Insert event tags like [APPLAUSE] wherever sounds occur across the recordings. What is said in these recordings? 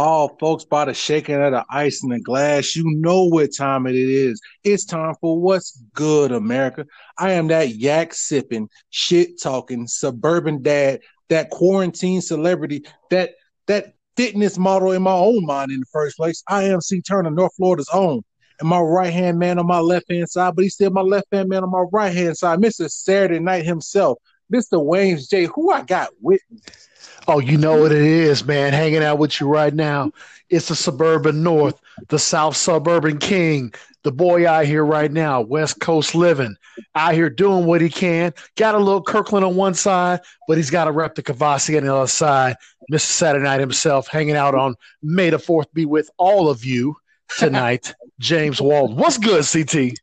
Oh, folks, by the shaking of the ice in the glass, you know what time it is. It's time for What's Good, America. I am that yak sipping, shit talking, suburban dad, that quarantine celebrity, that that fitness model in my own mind in the first place. I am C Turner, North Florida's own. And my right hand man on my left hand side, but he's still my left hand man on my right hand side, Mr. Saturday Night himself, Mr. Wayne J. Who I got with me? Oh, you know what it is, man. Hanging out with you right now. It's the suburban north, the south suburban king, the boy out here right now, West Coast living, out here doing what he can. Got a little Kirkland on one side, but he's got a rep the Kavasi on the other side. Mr. Saturday Night himself hanging out on May the 4th be with all of you tonight. [LAUGHS] James Wald. What's good, CT?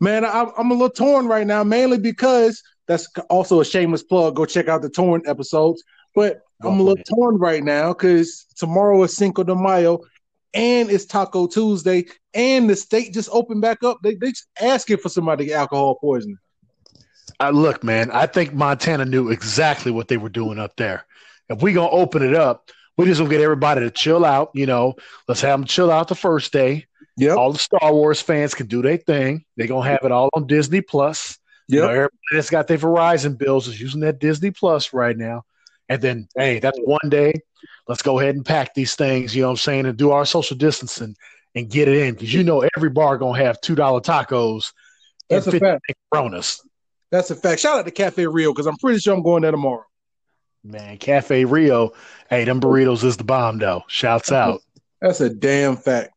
Man, I, I'm a little torn right now, mainly because that's also a shameless plug. Go check out the torn episodes. But I'm a little torn right now because tomorrow is Cinco de Mayo and it's Taco Tuesday and the state just opened back up. They they just asking for somebody to get alcohol poisoning. I look, man, I think Montana knew exactly what they were doing up there. If we gonna open it up, we just gonna get everybody to chill out. You know, let's have them chill out the first day. Yeah, all the Star Wars fans can do their thing. They're gonna have it all on Disney Plus. Yeah, you know, everybody that's got their Verizon bills is using that Disney Plus right now. And then, hey, that's one day. Let's go ahead and pack these things, you know what I'm saying, and do our social distancing and get it in. Because you know every bar gonna have two dollar tacos that's a fact. Coronas. That's a fact. Shout out to Cafe Rio because I'm pretty sure I'm going there tomorrow. Man, Cafe Rio, hey, them burritos is the bomb though. Shouts out. [LAUGHS] That's a damn fact.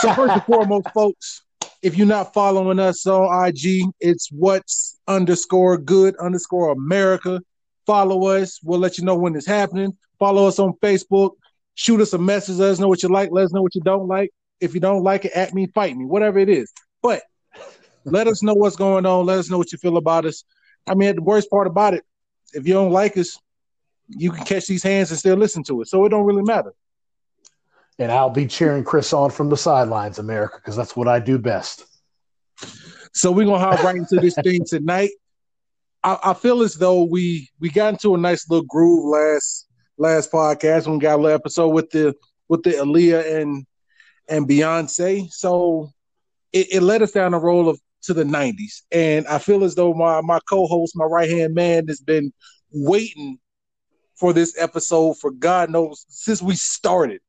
So first and foremost, folks, if you're not following us on IG, it's what's underscore good underscore America. Follow us. We'll let you know when it's happening. Follow us on Facebook. Shoot us a message. Let us know what you like. Let us know what you don't like. If you don't like it, at me, fight me, whatever it is. But [LAUGHS] let us know what's going on. Let us know what you feel about us. I mean, the worst part about it, if you don't like us, you can catch these hands and still listen to it. So it don't really matter. And I'll be cheering Chris on from the sidelines, America, because that's what I do best. So we're gonna hop right into this thing tonight. I, I, feel as though we we got into a nice little groove last last podcast when we got a little episode with the with the Aaliyah and and Beyonce. So it, it led us down the road of to the 90s. And I feel as though my my co-host, my right-hand man, has been waiting for this episode for God knows since we started.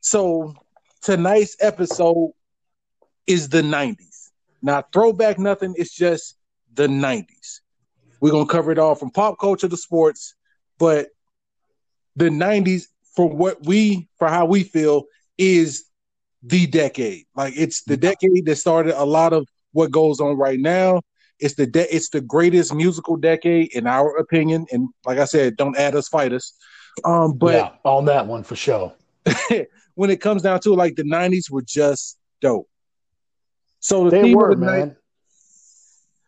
So tonight's episode is the 90s. Not throwback nothing, it's just the 90s. We're gonna cover it all from pop culture to sports, but the 90s, for what we for how we feel, is the decade. Like it's the decade that started a lot of what goes on right now. It's the de- it's the greatest musical decade in our opinion. And like I said, don't add us, fight us. Um, but yeah, on that one for sure. [LAUGHS] when it comes down to it, like the '90s were just dope. So the they were, the man.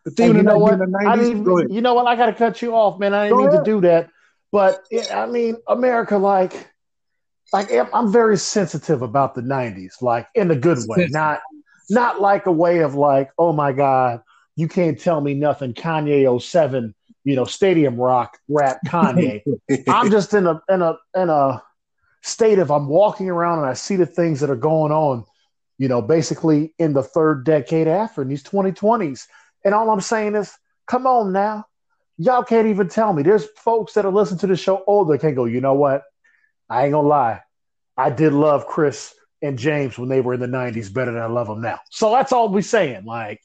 The theme you know what? The 90s, I mean, you know what? I got to cut you off, man. I didn't mean to do that, but it, I mean, America, like, like I'm very sensitive about the '90s, like in a good way, not not like a way of like, oh my god, you can't tell me nothing. Kanye 07, you know, stadium rock rap Kanye. [LAUGHS] I'm just in a in a in a state of I'm walking around and I see the things that are going on, you know, basically in the third decade after in these 2020s. And all I'm saying is, come on now. Y'all can't even tell me. There's folks that are listening to the show older can't go, you know what? I ain't gonna lie. I did love Chris and James when they were in the 90s better than I love them now. So that's all we're saying. Like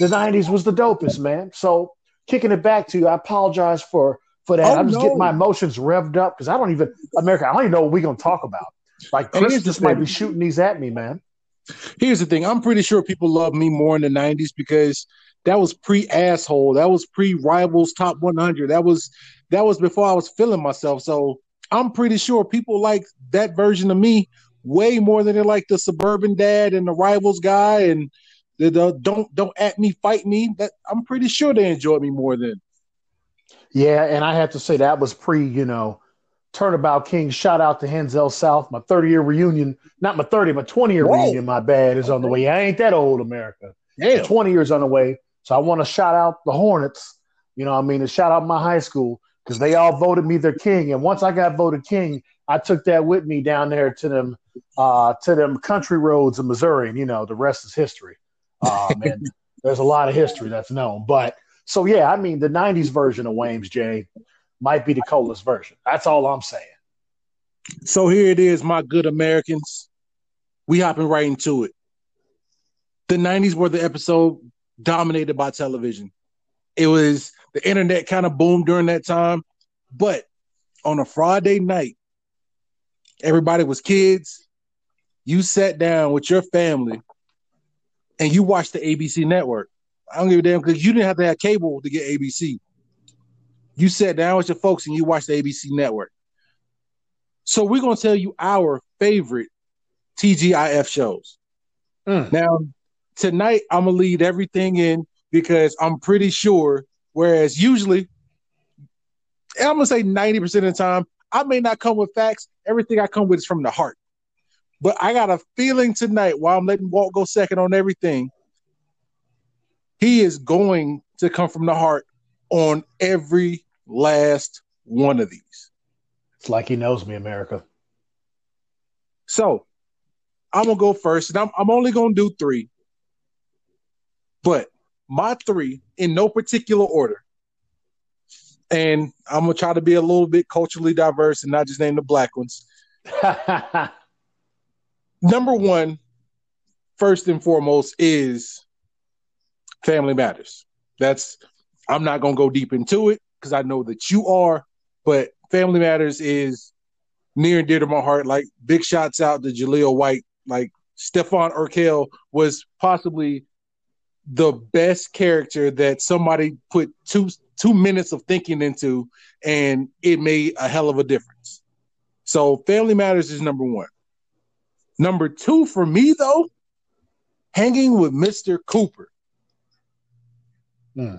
the 90s was the dopest, man. So kicking it back to you, I apologize for for that. Oh, I'm just no. getting my emotions revved up because I don't even America, I don't even know what we're gonna talk about. Like Chris just might be shooting these at me, man. Here's the thing. I'm pretty sure people love me more in the 90s because that was pre asshole. That was pre rivals top 100. That was that was before I was feeling myself. So I'm pretty sure people like that version of me way more than they like the suburban dad and the rivals guy and the, the don't don't at me fight me. That I'm pretty sure they enjoyed me more than. Yeah, and I have to say that was pre, you know, Turnabout King. Shout out to Hinsdale South. My 30 year reunion, not my 30, my 20 year reunion. My bad is on the way. I ain't that old, America. Yeah, 20 years on the way. So I want to shout out the Hornets. You know, I mean, to shout out my high school because they all voted me their king. And once I got voted king, I took that with me down there to them uh, to them country roads of Missouri, and you know the rest is history. Um, [LAUGHS] and there's a lot of history that's known, but so yeah, I mean the '90s version of Wayne's J might be the coolest version. That's all I'm saying. So here it is, my good Americans. We hopping right into it. The '90s were the episode dominated by television. It was the internet kind of boomed during that time, but on a Friday night, everybody was kids. You sat down with your family and you watched the ABC network. I don't give a damn because you didn't have to have cable to get ABC. You sat down with your folks and you watched the ABC network. So we're gonna tell you our favorite TGIF shows. Mm. Now, tonight I'm gonna lead everything in because I'm pretty sure. Whereas usually, I'm gonna say 90% of the time, I may not come with facts. Everything I come with is from the heart. But I got a feeling tonight while I'm letting Walt go second on everything, he is going to come from the heart on every last one of these. It's like he knows me, America. So I'm gonna go first, and I'm I'm only gonna do three. But my three, in no particular order, and I'm gonna try to be a little bit culturally diverse and not just name the black ones. [LAUGHS] Number one, first and foremost, is Family Matters. That's I'm not gonna go deep into it because I know that you are, but Family Matters is near and dear to my heart. Like big shots out to Jaleel White. Like Stefan Urquelle was possibly the best character that somebody put two two minutes of thinking into, and it made a hell of a difference. So, Family Matters is number one. Number two for me, though, hanging with Mr. Cooper. Hmm.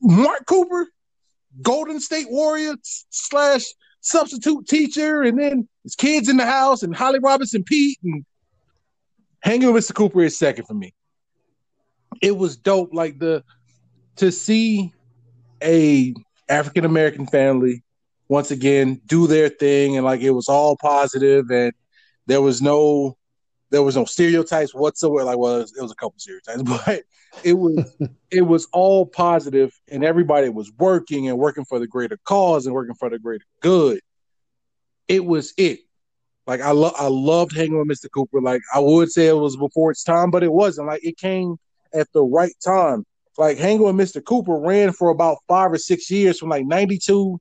Mark Cooper, Golden State Warrior slash substitute teacher, and then his kids in the house, and Holly Robinson Peete, and hanging with Mr. Cooper is second for me it was dope. Like the to see a African American family once again do their thing, and like it was all positive, and there was no there was no stereotypes whatsoever. Like, well, it was, it was a couple stereotypes, [LAUGHS] but it was [LAUGHS] it was all positive, and everybody was working and working for the greater cause and working for the greater good. It was it. Like I love I loved hanging with Mr. Cooper. Like I would say it was before its time, but it wasn't. Like it came at the right time. Like Hanging with Mr. Cooper ran for about five or six years from like 92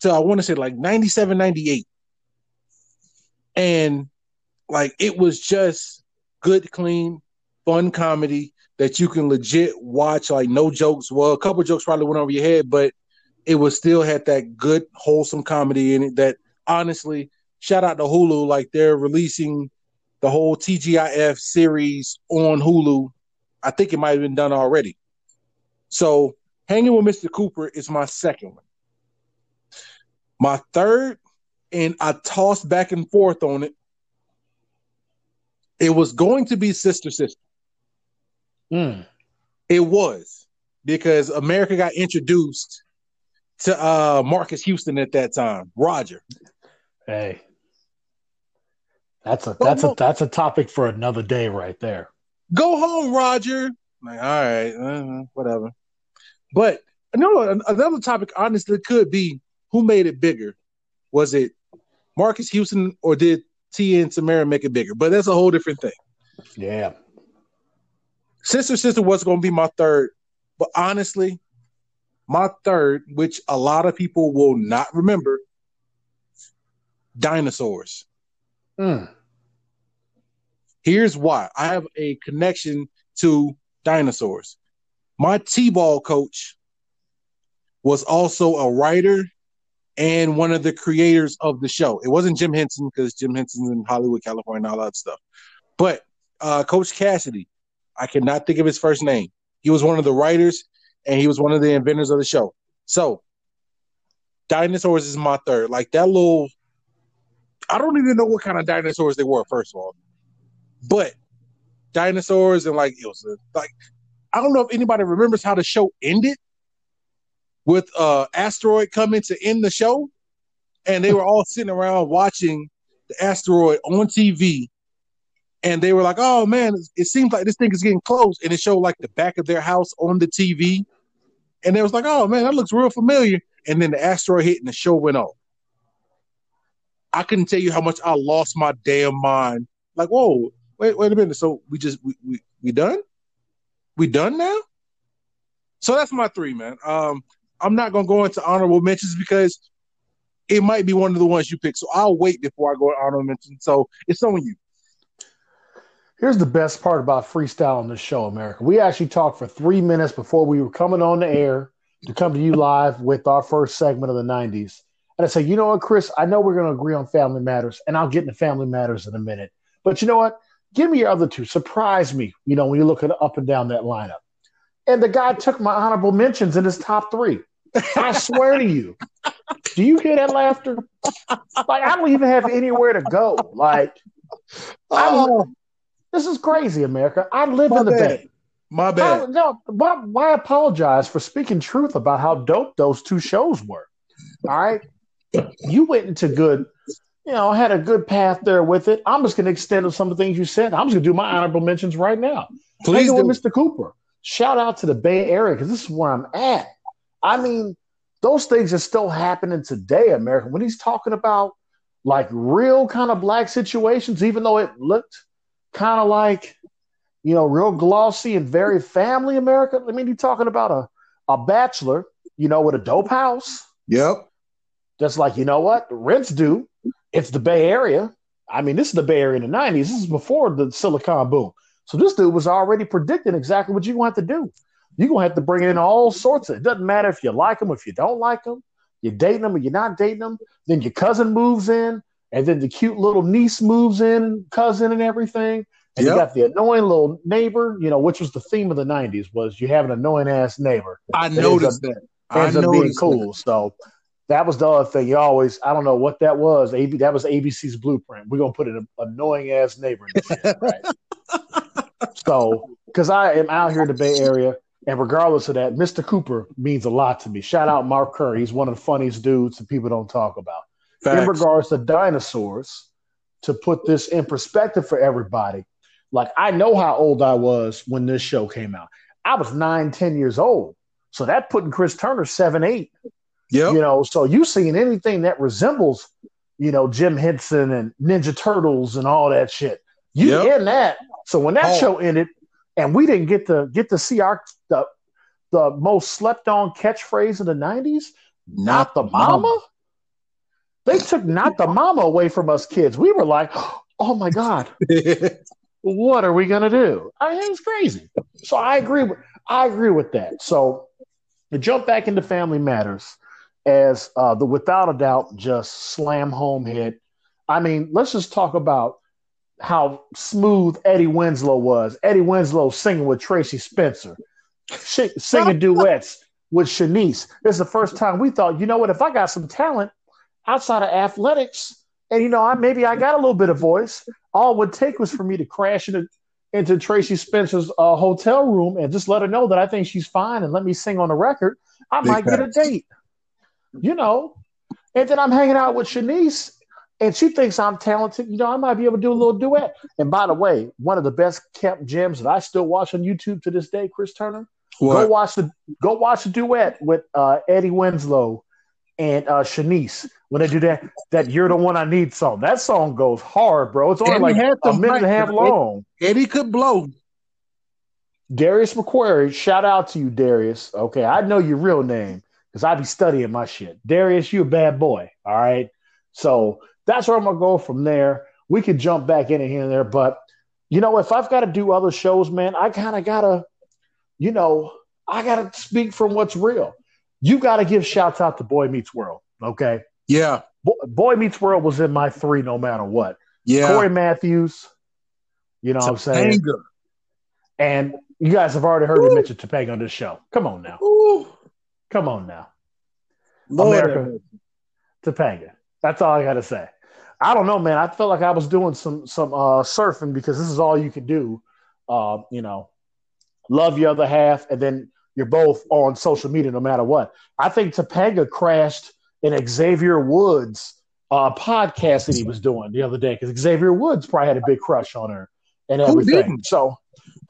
to I want to say like 97, 98. And like it was just good, clean, fun comedy that you can legit watch. Like no jokes. Well, a couple jokes probably went over your head, but it was still had that good, wholesome comedy in it that honestly, shout out to Hulu. Like they're releasing the whole TGIF series on Hulu I think it might have been done already. So hanging with Mr. Cooper is my second one. My third, and I tossed back and forth on it. It was going to be Sister Sister. Mm. It was because America got introduced to uh, Marques Houston at that time. Roger. Hey, that's a that's a that's a topic for another day right there. Go home, Roger. Like, all right, uh, whatever. But another another topic, honestly, could be who made it bigger. Was it Marques Houston or did Tia and Tamera make it bigger? But that's a whole different thing. Yeah. Sister Sister was going to be my third, but honestly, my third, which a lot of people will not remember, dinosaurs. Mm. Here's why I have a connection to dinosaurs. My T ball coach was also a writer and one of the creators of the show. It wasn't Jim Henson because Jim Henson's in Hollywood, California, and all that stuff. But uh, Coach Cassidy, I cannot think of his first name. He was one of the writers and he was one of the inventors of the show. So, dinosaurs is my third. Like that little, I don't even know what kind of dinosaurs they were, first of all. But dinosaurs and like it was a, like I don't know if anybody remembers how the show ended with uh asteroid coming to end the show. and they were all [LAUGHS] sitting around watching the asteroid on TV. And they were like, "Oh man, it seems like this thing is getting close." And it showed like the back of their house on the TV, and they was like, "Oh man, that looks real familiar." And then the asteroid hit, and the show went on. I couldn't tell you how much I lost my damn mind. Like, whoa, wait, wait a minute. So we just we we, we done? We done now? So that's my three, man. Um, I'm not gonna go into honorable mentions because it might be one of the ones you pick. So I'll wait before I go to honorable mentions. So it's on you. Here's the best part about freestyle on this show, America. We actually talked for three minutes before we were coming on the air to come to you live with our first segment of the 90s. And I said, you know what, Chris, I know we're going to agree on family matters, and I'll get into family matters in a minute. But you know what? Give me your other two. Surprise me, you know, when you look at up and down that lineup. And the guy took my honorable mentions in his top three. I swear to you. Do you hear that laughter? Like, I don't even have anywhere to go. Like, oh. this is crazy, America. I live in the bad. Bay. My bad. I, no, why, why apologize for speaking truth about how dope those two shows were? All right. You went into good, you know, I had a good path there with it. I'm just going to extend some of the things you said. I'm just going to do my honorable mentions right now. Please do. Mr. Cooper. Shout out to the Bay Area because this is where I'm at. I mean, those things are still happening today, America. When he's talking about like real kind of black situations, even though it looked kind of like, you know, real glossy and very family America. I mean, he's talking about a, a bachelor, you know, with a dope house. Yep. Just like, you know what? Rents do. It's the Bay Area. I mean, this is the Bay Area in the 90s. This is before the silicon boom. So this dude was already predicting exactly what you're going to have to do. You're going to have to bring in all sorts of, it doesn't matter if you like them, if you don't like them, you're dating them or you're not dating them. Then your cousin moves in, and then the cute little niece moves in, cousin and everything. And yep. you got the annoying little neighbor, you know, which was the theme of the 90s was you have an annoying ass neighbor. I noticed that. Ends up, being cool. That. So that was the other thing. You always, I don't know what that was. AB, that was ABC's blueprint. We're gonna put an annoying ass neighbor in shit, right? [LAUGHS] so, because I am out here in the Bay Area, and regardless of that, Mr. Cooper means a lot to me. Shout out Mark Curry. He's one of the funniest dudes that people don't talk about. Facts. In regards to dinosaurs, to put this in perspective for everybody, like I know how old I was when this show came out. I was nine, ten years old. So that putting Chris Turner seven, eight. Yeah. You know, so you seen anything that resembles, you know, Jim Henson and Ninja Turtles and all that shit. You yep. in that. So when that oh. show ended, and we didn't get to get to see our the the most slept on catchphrase of the 90s, not, not the mama. mama. They took not the mama away from us kids. We were like, oh my God. [LAUGHS] what are we gonna do? I mean, it's crazy. So I agree with I agree with that. So to jump back into Family Matters as uh, the without a doubt just slam home hit. I mean, let's just talk about how smooth Eddie Winslow was. Eddie Winslow singing with Tracie Spencer, singing duets with Shanice. This is the first time we thought, you know what, if I got some talent outside of athletics, and you know, I maybe I got a little bit of voice, all it would take was for me to crash into into Tracie Spencer's uh, hotel room and just let her know that I think she's fine and let me sing on the record. I Big might facts. get a date, you know. And then I'm hanging out with Shanice and she thinks I'm talented. You know, I might be able to do a little duet. And by the way, one of the best kept gems that I still watch on YouTube to this day, Chris Turner. What? Go watch the go watch the duet with uh, Eddie Winslow and uh, Shanice when they do that. That you're the one I need song. That song goes hard, bro. It's only Eddie like a minute and a half long. Eddie could blow. Darius McCrary, shout out to you, Darius. Okay, I know your real name because I be studying my shit. Darius, you a bad boy. All right. So that's where I'm gonna go from there. We could jump back in and here and there, but you know, if I've got to do other shows, man, I kind of gotta, you know, I gotta speak from what's real. You got to give shouts out to Boy Meets World, okay? Yeah. Boy, Boy Meets World was in my three, no matter what. Yeah. Corey Matthews, you know Topanga. what I'm saying? And you guys have already heard Ooh. me mention Topanga on this show. Come on now. Ooh. Come on now. Lord America, Topanga. That's all I got to say. I don't know, man. I felt like I was doing some some uh, surfing because this is all you can do. Uh, you know, love your other half, and then you're both on social media no matter what. I think Topanga crashed in Xavier Woods' uh, podcast that he was doing the other day because Xavier Woods probably had a big crush on her and everything. So,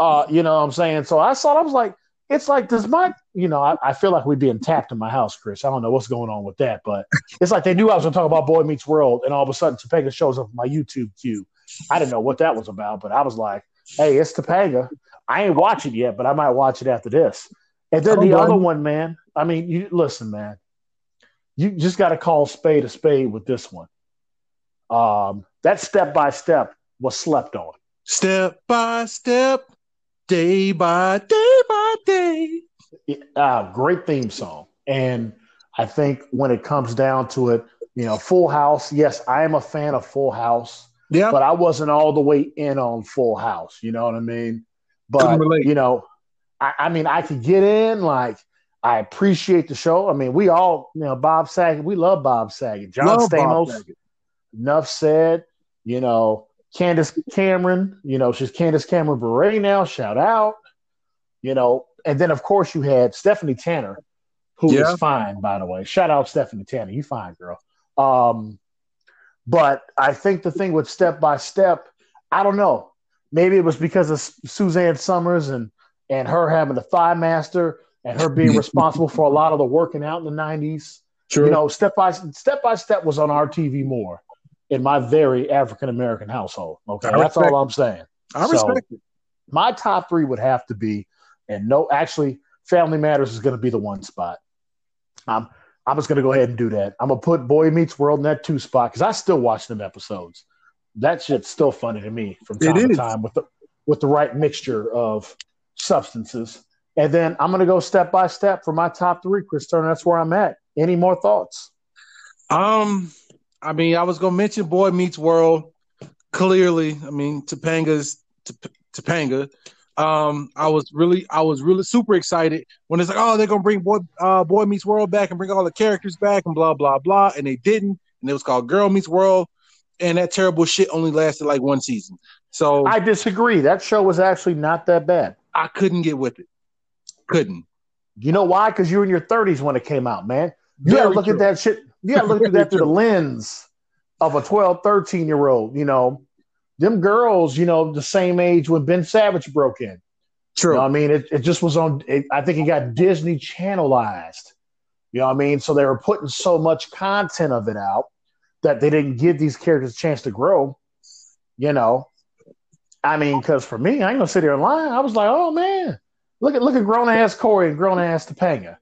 uh, you know what I'm saying? So I saw, I was like, it's like, does my, you know, I, I, feel like we're being tapped in my house, Chris. I don't know what's going on with that, but it's like they knew I was going to talk about Boy Meets World, and all of a sudden Topanga shows up on my YouTube queue. I didn't know what that was about, but I was like, hey, it's Topanga. I ain't watching yet, but I might watch it after this. And then the other one, man. I mean, you listen, man. You just got to call spade a spade with this one. Um, that step by step was slept on. Step by step, day by day by day. Uh, great theme song. And I think when it comes down to it, you know, Full House, yes, I am a fan of Full House. Yeah. But I wasn't all the way in on Full House. You know what I mean? But, you know, I, I mean, I could get in. Like, I appreciate the show. I mean, we all, you know, Bob Saget, we love Bob Saget. John love Stamos, enough said. You know, Candace Cameron, you know, she's Candace Cameron Bure now. Shout out. You know, and then of course you had Stephanie Tanner, who yeah. is fine, by the way. Shout out Stephanie Tanner. You fine, girl. Um, but I think the thing with step by step, I don't know. Maybe it was because of Suzanne Somers and and her having the thigh master and her being [LAUGHS] responsible for a lot of the working out in the nineties. You know, step by step by step was on our TV more in my very African American household. Okay, that's all I'm saying. I respect so, it. My top three would have to be, and no, actually, Family Matters is going to be the one spot. Um, I'm just going to go ahead and do that. I'm going to put Boy Meets World in that two spot because I still watch them episodes. That shit's still funny to me from time to time with the with the right mixture of substances. And then I'm going to go step by step for my top three, Chris Turner. That's where I'm at. Any more thoughts? Um, I mean, I was going to mention Boy Meets World. Clearly, I mean, Topanga's Topanga. Um, I was really, I was really super excited when it's like, oh, they're gonna bring Boy, uh, Boy Meets World back and bring all the characters back and blah blah blah, and they didn't, and it was called Girl Meets World, and that terrible shit only lasted like one season. So I disagree. That show was actually not that bad. I couldn't get with it. Couldn't. You know why? Because you were in your 30s when it came out, man. You gotta look true. at that shit. You gotta look at that through the lens of a 12, 13 year old. You know, them girls, you know, the same age when Ben Savage broke in. True. You know I mean, it, it just was on, it, I think it got Disney channelized. You know what I mean? So they were putting so much content of it out that they didn't give these characters a chance to grow. You know, I mean, because for me, I ain't gonna sit here and lie. I was like, oh man, look at look at grown ass Corey and grown ass Topanga.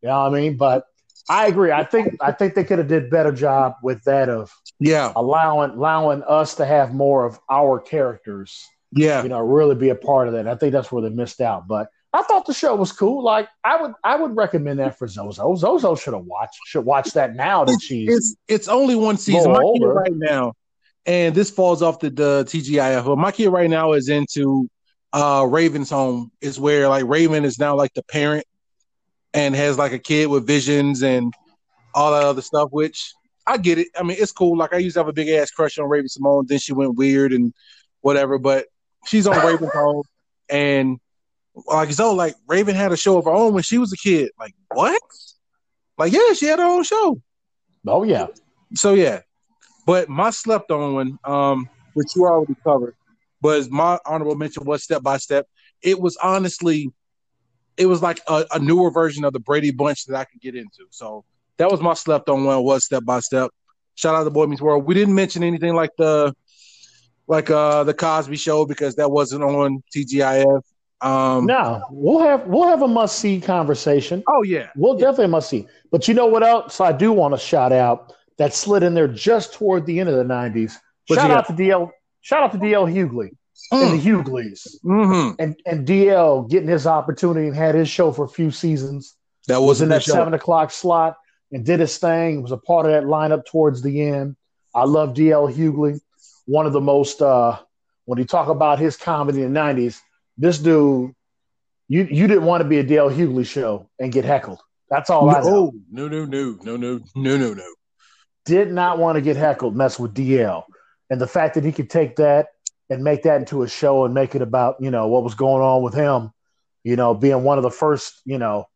You know what I mean? But I agree. I think I think they could have did better job with that of yeah allowing allowing us to have more of our characters. Yeah, you know, really be a part of that. I think that's where they missed out. But I thought the show was cool. Like I would I would recommend that for Zozo. Zozo should have watched should watch that now that she's it's it's only one season. My kid right now, and this falls off the, the TGIF. But my kid right now is into uh Raven's home is where like Raven is now like the parent and has like a kid with visions and all that other stuff, which I get it. I mean, it's cool. Like I used to have a big ass crush on Raven-Symoné, then she went weird and whatever, but she's on Raven's [LAUGHS] home and like so like Raven had a show of her own when she was a kid. Like what? Like yeah, she had her own show. Oh yeah. So yeah. But my slept on one, um, which you already covered, was my honorable mention was step by step. It was honestly it was like a, a, newer version of the Brady Bunch that I could get into. So that was my slept on one was step by step. Shout out to Boy Meets World. We didn't mention anything like the like uh the Cosby Show because that wasn't on TGIF. Um No, we'll have we'll have a must see conversation. Oh yeah, we'll yeah. definitely must see. But you know what else I do want to shout out that slid in there just toward the end of the '90s. Shout out to DL. Shout out to DL Hughley mm. and the Hughleys. Mm-hmm. And and DL getting his opportunity and had his show for a few seasons. That was in that show. seven o'clock slot and did his thing. Was a part of that lineup towards the end. I love DL Hughley. One of the most uh, when you talk about his comedy in the nineties, this dude, you you didn't want to be a DL Hughley show and get heckled. That's all no, I know. No, no, no, no, no, no, no, no. Did not want to get heckled, mess with DL. And the fact that he could take that and make that into a show and make it about you know what was going on with him you know being one of the first you know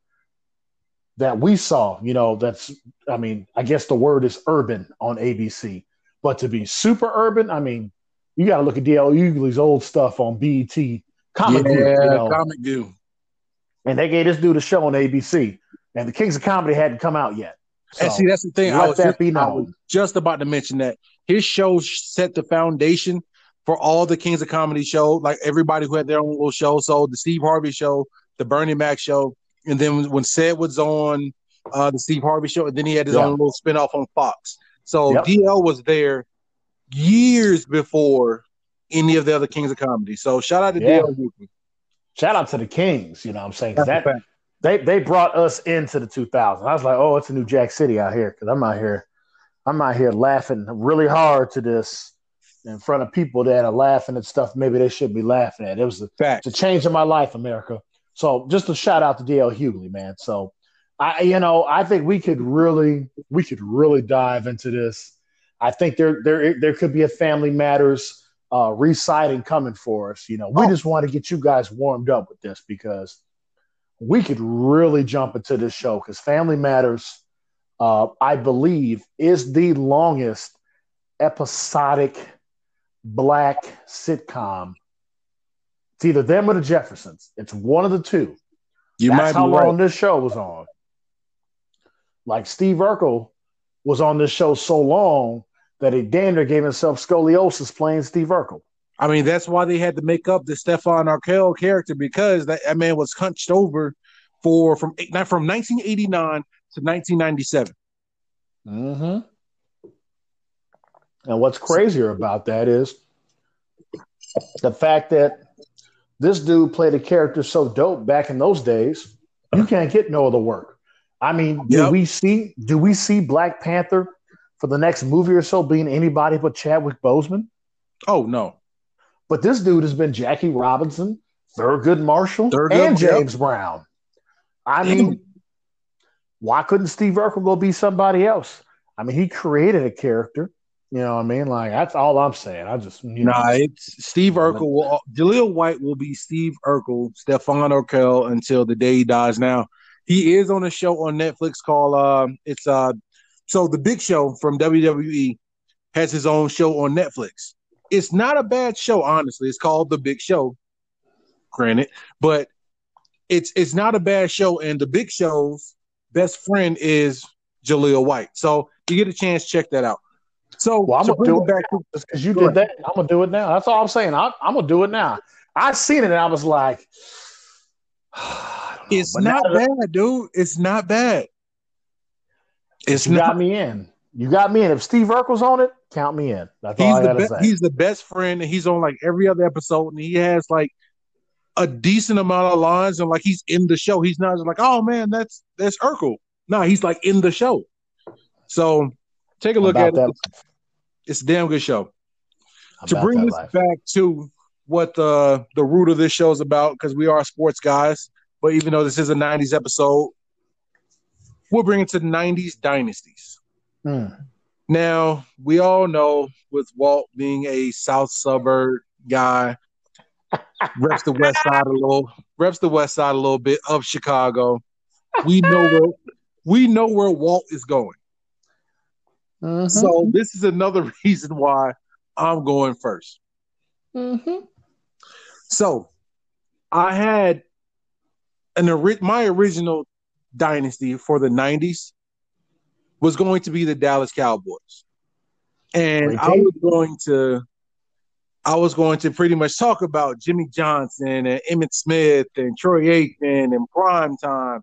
that we saw, you know, that's, I mean, I guess the word is urban on ABC, but to be super urban, I mean, you got to look at DL Hughley's old stuff on BET Comic yeah, View. You know? Comic. And they gave this dude a show on ABC, and the Kings of Comedy hadn't come out yet. So and see, that's the thing. I was, just, I was just about to mention that his show set the foundation for all the Kings of Comedy show, like everybody who had their own little show. So the Steve Harvey show, the Bernie Mac show, and then when Ced was on uh, the Steve Harvey show, and then he had his yeah. own little spinoff on Fox. So yep. DL was there years before any of the other Kings of Comedy. So shout out to yeah. DL. Shout out to the Kings. You know what I'm saying? That, they they brought us into the 2000s. I was like, oh, it's a new Jack City out here because I'm out here, I'm out here laughing really hard to this in front of people that are laughing at stuff maybe they should be laughing at. It was a, Fact. it's a change in my life, America. So just a shout out to DL Hughley, man. So I, you know, I think we could really, we could really dive into this. I think there, there, there could be a Family Matters uh, reciting coming for us. You know, we oh. just want to get you guys warmed up with this because we could really jump into this show because Family Matters, uh, I believe, is the longest episodic black sitcom. It's either them or the Jeffersons. It's one of the two. You That's how long right. this show was on. Like Steve Urkel was on this show so long that he damn gave himself scoliosis playing Steve Urkel. I mean, that's why they had to make up the Stefan Urquelle character because that, that man was hunched over for from from 1989 to 1997. Mm-hmm. And what's crazier about that is the fact that this dude played a character so dope back in those days. You can't get no other work. I mean, do yep. we see do we see Black Panther for the next movie or so being anybody but Chadwick Boseman? Oh no. But this dude has been Jackie Robinson, Thurgood Marshall, Thurgood, and James yep. Brown. I mean, why couldn't Steve Urkel go be somebody else? I mean, he created a character. You know what I mean? Like that's all I'm saying. I just you know. Nah, it's Steve Urkel. Will, Jaleel White will be Steve Urkel, Stefan Urquelle until the day he dies. Now he is on a show on Netflix called uh, it's uh, so the Big Show from WWE has his own show on Netflix. It's not a bad show, honestly. It's called The Big Show, granted, but it's it's not a bad show. And The Big Show's best friend is Jaleel White. So you get a chance, check that out. So well, I'm gonna do it back because you did ahead. that. I'm gonna do it now. That's all I'm saying. I, am gonna do it now. I seen it and I was like, [SIGHS] it's not bad, dude. It's not bad. It's you not, got me in. You got me in. If Steve Urkel's on it, count me in. That's he's all I gotta be-. He's the best friend, and he's on like every other episode, and he has like a decent amount of lines, and like he's in the show. He's not just like, oh man, that's that's Urkel. No, he's like in the show. So take a look About at that. it. It's a damn good show. to bring this life. back to what the the root of this show is about, because we are sports guys, but even though this is a '90s episode, we'll bring it to the '90s dynasties. Hmm. Now we all know with Walt being a South suburb guy, reps the West Side a little, reps the West Side a little bit of Chicago. We know where we know where Walt is going. Mm-hmm. So this is another [LAUGHS] reason why I'm going 1st mm-hmm. So I had an my original dynasty for the 90s was going to be the Dallas Cowboys. And I was going to I was going to pretty much talk about Jimmy Johnson and Emmitt Smith and Troy Aikman and Prime Time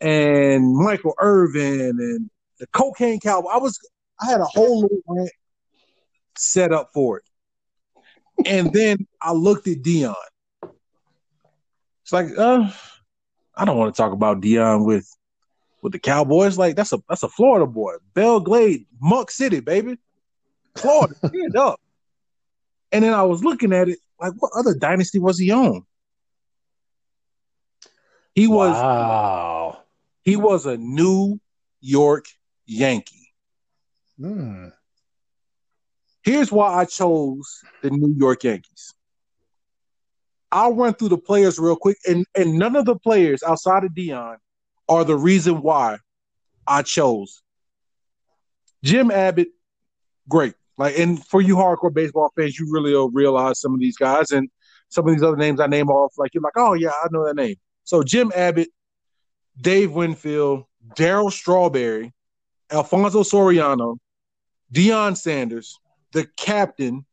and Michael Irvin and the Cocaine Cowboy. I was I had a whole little rant set up for it. And then I looked at Deion. It's like, uh, I don't want to talk about Deion with with the Cowboys. Like that's a that's a Florida boy. Belle Glade, Muck City, baby. Florida, [LAUGHS] stand up. And then I was looking at it, like what other dynasty was he on? He was wow. He was a New York Yankee. Hmm. Here's why I chose the New York Yankees. I'll run through the players real quick, and, and none of the players outside of Deion are the reason why I chose Jim Abbott. Great, like, and for you hardcore baseball fans, you really will realize some of these guys and some of these other names I name off. Like you're like, oh yeah, I know that name. So Jim Abbott, Dave Winfield, Darryl Strawberry, Alfonso Soriano, Deion Sanders, the captain,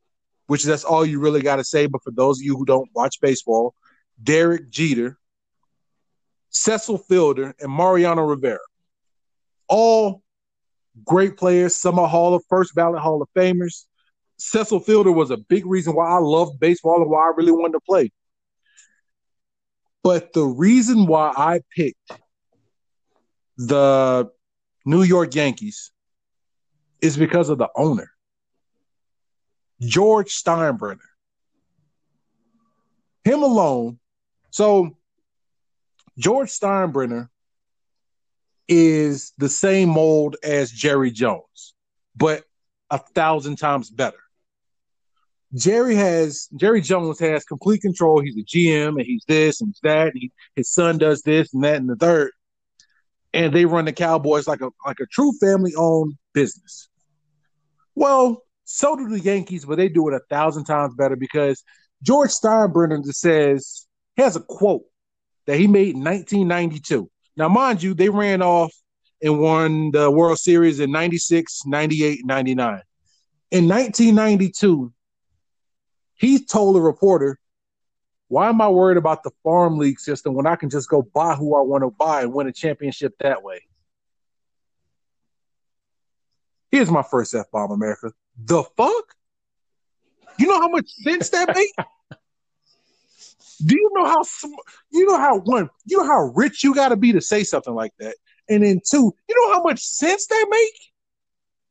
which that's all you really got to say. But for those of you who don't watch baseball, Derek Jeter, Cecil Fielder, and Mariano Rivera. All great players. Some are Hall of First Ballot Hall of Famers. Cecil Fielder was a big reason why I loved baseball and why I really wanted to play. But the reason why I picked the New York Yankees is because of the owner, George Steinbrenner. Him alone. So, George Steinbrenner is the same mold as Jerry Jones, but a thousand times better. Jerry has Jerry Jones has complete control. He's a GM and he's this and that. And he, his son does this and that and the third. And they run the Cowboys like a like a true family owned business. Well, so do the Yankees, but they do it a thousand times better because George Steinbrenner says he has a quote that he made in 1992. Now, mind you, they ran off and won the World Series in 96, 98, 99. In 1992, he told a reporter, Why am I worried about the farm league system when I can just go buy who I want to buy and win a championship that way? Here's my first F bomb, America. The fuck? You know how much sense that makes? [LAUGHS] Do you know how you know how one you know how rich you got to be to say something like that, and then two, you know how much sense that make?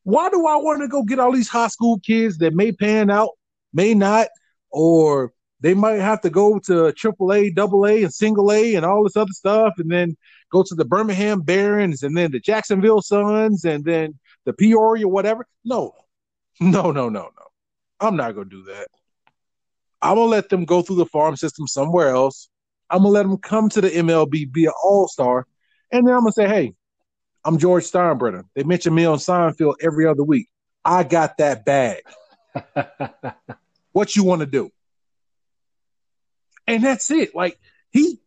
Why do I want to go get all these high school kids that may pan out, may not, or they might have to go to triple A, double A, and single A, and all this other stuff, and then go to the Birmingham Barons, and then the Jacksonville Suns, and then the Peoria, whatever. No, no, no, no, no. I'm not gonna do that. I'm gonna let them go through the farm system somewhere else. I'm gonna let them come to the MLB, be an all star, and then I'm gonna say, "Hey, I'm George Steinbrenner. They mention me on Seinfeld every other week. I got that bag. [LAUGHS] what you want to do?" And that's it. Like he,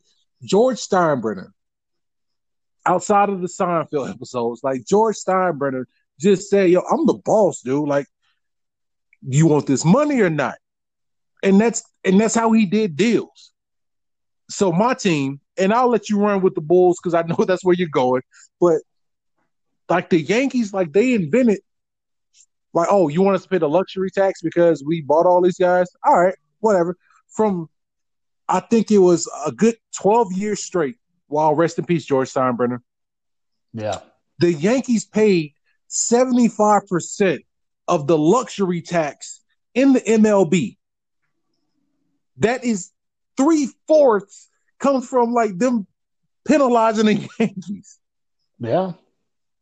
George Steinbrenner, outside of the Seinfeld episodes, like George Steinbrenner just said, "Yo, I'm the boss, dude. Like, you want this money or not?" and that's and that's how he did deals. So my team, and I'll let you run with the Bulls because I know [LAUGHS] that's where you're going. But like the Yankees, like they invented, like, oh, you want us to pay the luxury tax because we bought all these guys? All right, whatever. From I think it was a good 12 years straight. While rest in peace, George Steinbrenner. Yeah. The Yankees paid 75% of the luxury tax in the MLB that is three fourths comes from like them penalizing the [LAUGHS] Yankees. Yeah.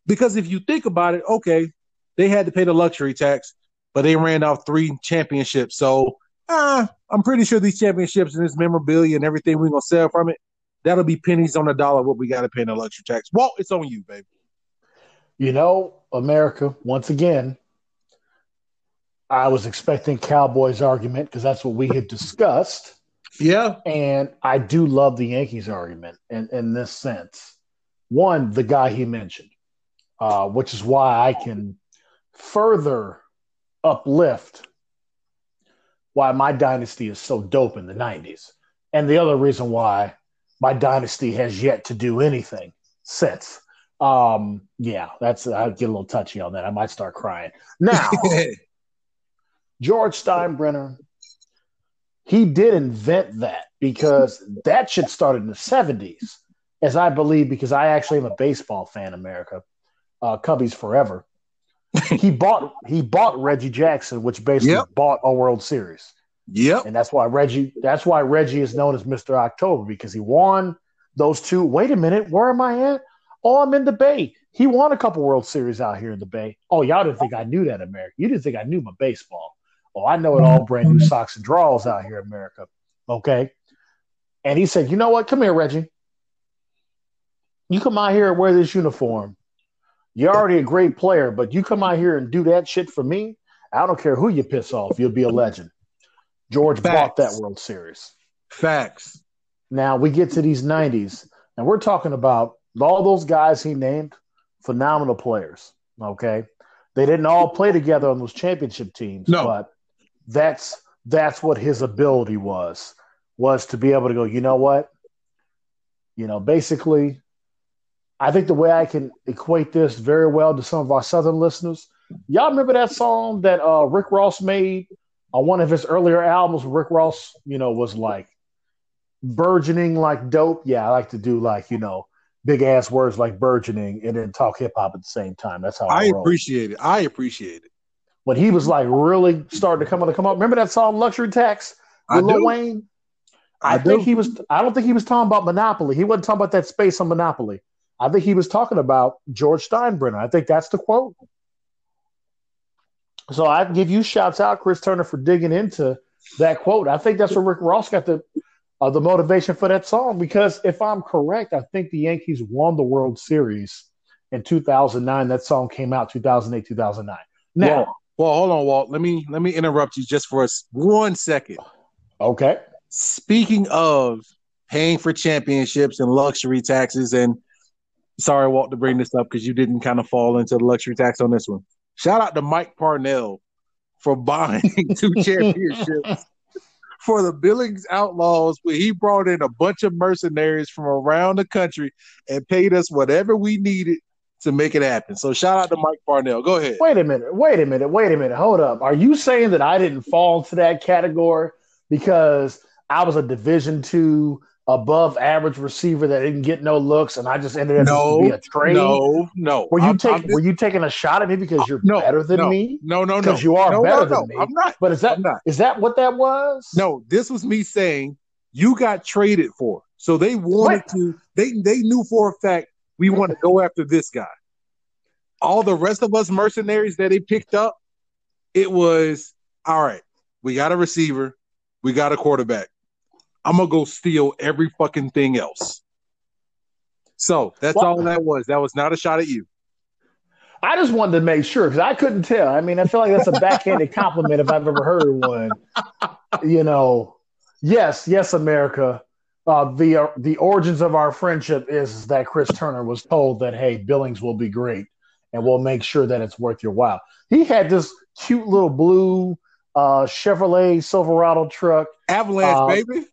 Because if you think about it, okay, they had to pay the luxury tax, but they ran out three championships. So uh, I'm pretty sure these championships and this memorabilia and everything we're gonna sell from it, that'll be pennies on the dollar what we gotta pay in the luxury tax. Well, it's on you, baby. You know, America, once again, I was expecting Cowboys argument because that's what we had discussed. Yeah. And I do love the Yankees argument in, in this sense. One, the guy he mentioned, uh, which is why I can further uplift why my dynasty is so dope in the 90s. And the other reason why my dynasty has yet to do anything since. Um, yeah, that's I get a little touchy on that. I might start crying. Now [LAUGHS] George Steinbrenner, he did invent that because that shit started in the 70s, as I believe, because I actually am a baseball fan, America. Uh, Cubbies forever. [LAUGHS] he bought he bought Reggie Jackson, which basically yep. bought a World Series. Yep. And that's why Reggie that's why Reggie is known as Mr. October, because he won those two. Wait a minute, where am I at? Oh, I'm in the Bay. He won a couple World Series out here in the Bay. Oh, y'all didn't think I knew that, America. You didn't think I knew my baseball. Oh, I know it all brand new socks and draws out here in America. Okay. And he said, You know what? Come here, Reggie. You come out here and wear this uniform. You're already a great player, but you come out here and do that shit for me. I don't care who you piss off. You'll be a legend. George Facts. bought that World Series. Facts. Now we get to these 90s, and we're talking about all those guys he named, phenomenal players. Okay. They didn't all play together on those championship teams, no. but that's that's what his ability was, was to be able to go, you know what? You know, basically, I think the way I can equate this very well to some of our southern listeners, y'all remember that song that uh, Rick Ross made on one of his earlier albums? Rick Ross, you know, was like burgeoning like dope. Yeah, I like to do like, you know, big ass words like burgeoning and then talk hip hop at the same time. That's how I, I appreciate it. I appreciate it. When he was like really starting to come on to come up. Remember that song Luxury Tax with Lil Wayne? I, I think he was I don't think he was talking about Monopoly. He wasn't talking about that space on Monopoly. I think he was talking about George Steinbrenner. I think that's the quote. So I give you shouts out, Chris Turner, for digging into that quote. I think that's where Rick Ross got the uh, the motivation for that song because if I'm correct, I think the Yankees won the World Series in 2009. That song came out 2008, 2009. Now, well, well, hold on, Walt. Let me let me interrupt you just for us one second. Okay. Speaking of paying for championships and luxury taxes, and sorry, Walt, to bring this up because you didn't kind of fall into the luxury tax on this one. Shout out to Mike Parnell for [LAUGHS] buying two [LAUGHS] championships for the Billings Outlaws where he brought in a bunch of mercenaries from around the country and paid us whatever we needed to make it happen. So shout out to Mike Parnell. Go ahead. Wait a minute. Wait a minute. Wait a minute. Hold up. Are you saying that I didn't fall into that category because I was a Division two above average receiver that didn't get no looks, and I just ended up no, to be a trade. No, no. Were you taking Were you taking a shot at me because you're no, better than no, me? No, no, no. Because you are no, better than me. I'm not. But is that is that what that was? No, this was me saying you got traded for. So they wanted what? to. They they knew for a fact we want to go after this guy. All the rest of us mercenaries that they picked up, it was all right. We got a receiver, we got a quarterback I'm gonna go steal every fucking thing else. So that's well, all that was. That was not a shot at you. I just wanted to make sure because I couldn't tell. I mean, I feel like that's a backhanded [LAUGHS] compliment if I've ever heard one. You know, yes, yes, America. Uh, the uh, the origins of our friendship is that Chris Turner was told that hey, Billings will be great, and we'll make sure that it's worth your while. He had this cute little blue uh, Chevrolet Silverado truck, Avalanche, uh, baby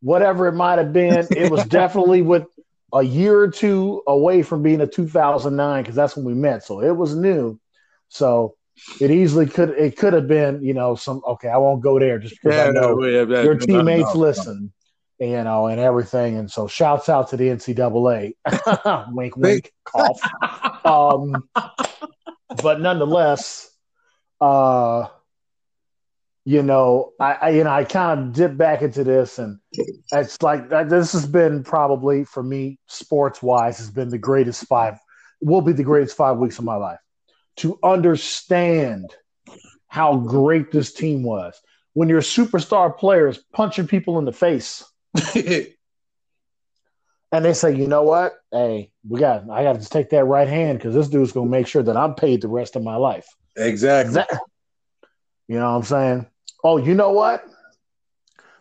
whatever it might have been. It was [LAUGHS] definitely with a year or two away from being a 2009 because that's when we met. So it was new. So it easily could it could have been you know some okay I won't go there just because yeah, I know yeah, yeah, your teammates no, listen you know and everything and so shouts out to the NCAA [LAUGHS] wink wink cough [LAUGHS] um, but nonetheless uh you know, I, I you know I kind of dip back into this, and it's like this has been probably for me sports wise has been the greatest five, will be the greatest five weeks of my life. To understand how great this team was when your superstar players punching people in the face. [LAUGHS] and they say, you know what? Hey, we got I got to take that right hand because this dude's gonna make sure that I'm paid the rest of my life. Exactly. That, you know what I'm saying? Oh, you know what?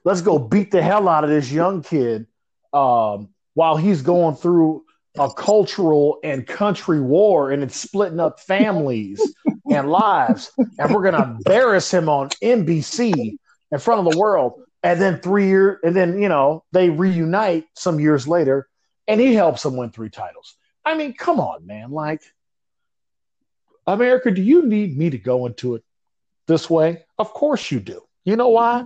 Let's go beat the hell out of this young kid um, while he's going through a cultural and country war and it's splitting up families [LAUGHS] and lives. And we're going to embarrass him on NBC in front of the world. And then three years, and then, you know, they reunite some years later and he helps them win three titles. I mean, come on, man. Like, America, do you need me to go into it this way? Of course you do. You know why?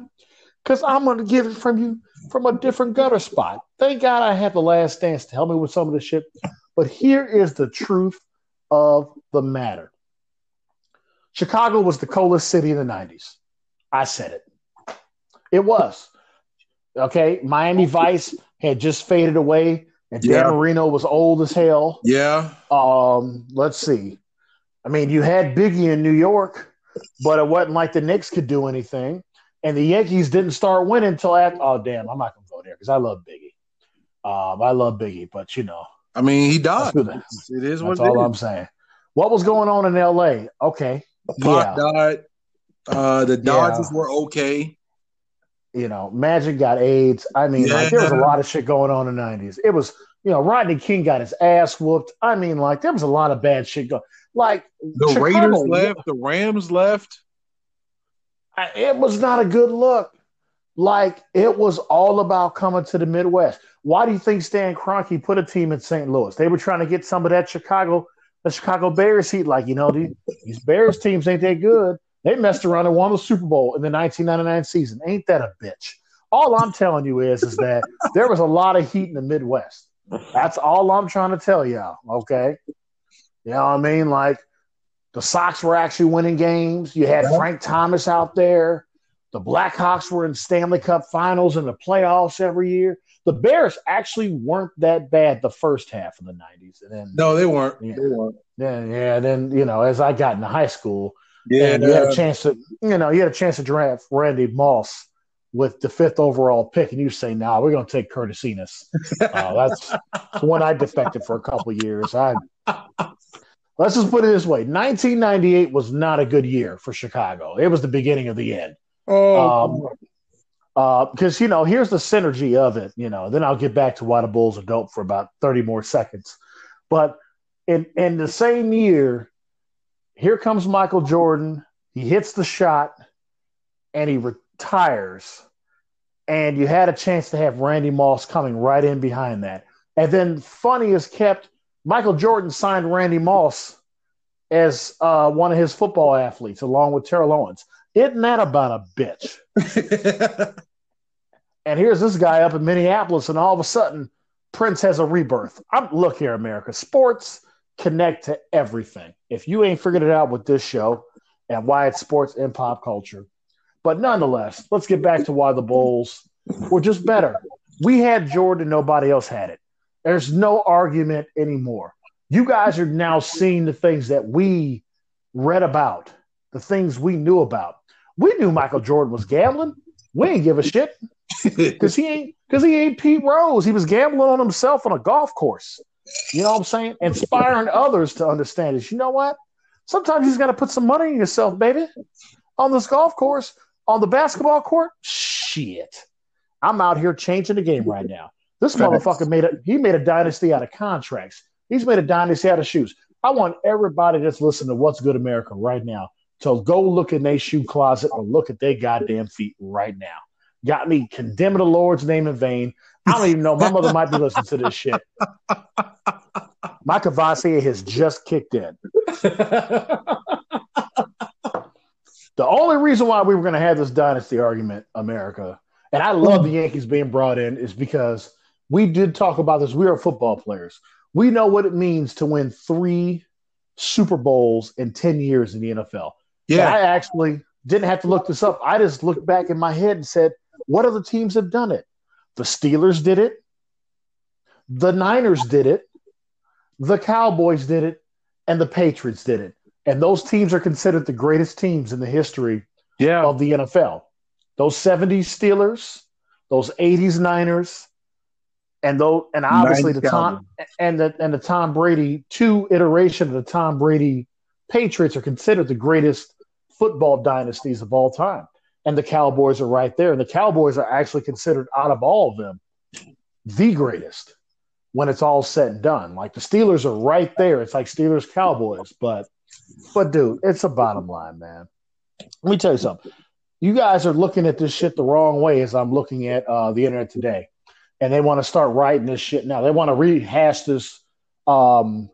Because I'm going to get it from you from a different gutter spot. Thank God I have the last dance to help me with some of the shit. But here is the truth of the matter Chicago was the coldest city in the 90s. I said it. It was. Okay. Miami Vice had just faded away, and Dan yeah. Marino was old as hell. Yeah. Um, let's see. I mean, you had Biggie in New York but it wasn't like the Knicks could do anything. And the Yankees didn't start winning until after. Oh, damn, I'm not going to go there because I love Biggie. Um, I love Biggie, but you know, I mean, he died. It is what That's all is. I'm saying. What was going on in L.A.? Okay, Pac yeah. died. Uh, the Dodgers yeah. were okay. You know, Magic got AIDS. I mean, yeah. like there was a lot of shit going on in the '90s. It was, you know, Rodney King got his ass whooped. I mean, like there was a lot of bad shit going. Like the Chicago, Raiders left, the Rams left. It was not a good look. Like it was all about coming to the Midwest. Why do you think Stan Kroenke put a team in St. Louis? They were trying to get some of that Chicago, the Chicago Bears heat. Like you know, these, these Bears teams ain't that good. They messed around and won the Super Bowl in the 1999 season. Ain't that a bitch? All I'm telling you is, is that there was a lot of heat in the Midwest. That's all I'm trying to tell y'all. Okay, you know what I mean? Like the Sox were actually winning games. You had Frank Thomas out there. The Blackhawks were in Stanley Cup finals and the playoffs every year. The Bears actually weren't that bad the first half of the 90s. And then No, they weren't. Yeah, they weren't. Then yeah, then you know, as I got into high school, yeah, you had a chance to you know, you had a chance to draft Randy Moss with the fifth overall pick, and you say, "Nah, we're going to take Curtis Enis." [LAUGHS] uh, that's when I defected for a couple years. I let's just put it this way: 1998 was not a good year for Chicago. It was the beginning of the end. Oh, um, because uh, you know, here's the synergy of it. You know, then I'll get back to why the Bulls are dope for about 30 more seconds. But in in the same year, here comes Michael Jordan. He hits the shot, and he retires. And you had a chance to have Randy Moss coming right in behind that. And then, funny as kept, Michael Jordan signed Randy Moss as uh, one of his football athletes, along with Terrell Owens. Isn't that about a bitch? [LAUGHS] and here's this guy up in Minneapolis, and all of a sudden, Prince has a rebirth. I'm, look here, America. Sports connect to everything. If you ain't figured it out with this show and why it's sports and pop culture. But nonetheless, let's get back to why the Bulls were just better. We had Jordan, nobody else had it. There's no argument anymore. You guys are now seeing the things that we read about, the things we knew about. We knew Michael Jordan was gambling. We ain't give a shit because he ain't because he ain't Pete Rose. He was gambling on himself on a golf course. You know what I'm saying? Inspiring others to understand is, you know what? Sometimes you just got to put some money in yourself, baby. On this golf course, on the basketball court, shit. I'm out here changing the game right now. This motherfucker made a he made a dynasty out of contracts. He's made a dynasty out of shoes. I want everybody that's listening to What's Good America right now to go look in their shoe closet or look at their goddamn feet right now. Got me condemning the Lord's name in vain. I don't even know. My mother might be listening to this shit. My Courvoisier has just kicked in. the only reason why we were going to have this dynasty argument, America, and I love the Yankees being brought in, is because we did talk about this. We are football players. We know what it means to win three Super Bowls in 10 years in the NFL. Yeah. I actually didn't have to look this up. I just looked back in my head and said, what other teams have done it? The Steelers did it. The Niners did it. The Cowboys did it. And the Patriots did it. And those teams are considered the greatest teams in the history yeah. of the NFL. Those 70s Steelers, those 80s Niners, and those and obviously the Tom and the and the Tom Brady two iteration of the Tom Brady Patriots are considered the greatest football dynasties of all time. And the Cowboys are right there. And the Cowboys are actually considered out of all of them the greatest when it's all said and done. Like the Steelers are right there. It's like Steelers Cowboys, but but dude, it's a bottom line, man. Let me tell you something. You guys are looking at this shit the wrong way as I'm looking at uh, the internet today and they want to start writing this shit now. They want to rehash this um,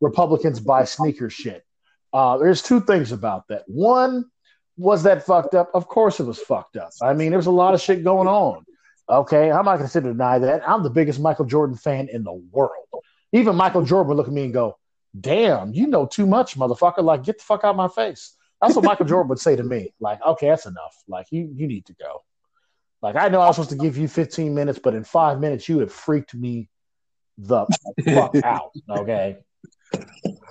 Republicans buy sneakers shit. Uh, there's two things about that. One, was that fucked up? Of course it was fucked up. I mean, there's a lot of shit going on. Okay, I'm not going to sit and deny that. I'm the biggest Michael Jordan fan in the world. Even Michael Jordan would look at me and go, "Damn, you know too much, motherfucker! Like, get the fuck out of my face." That's what Michael Jordan would say to me. Like, okay, that's enough. Like, you you need to go. Like I know I was supposed to give you 15 minutes, but in five minutes you have freaked me the fuck [LAUGHS] out. Okay.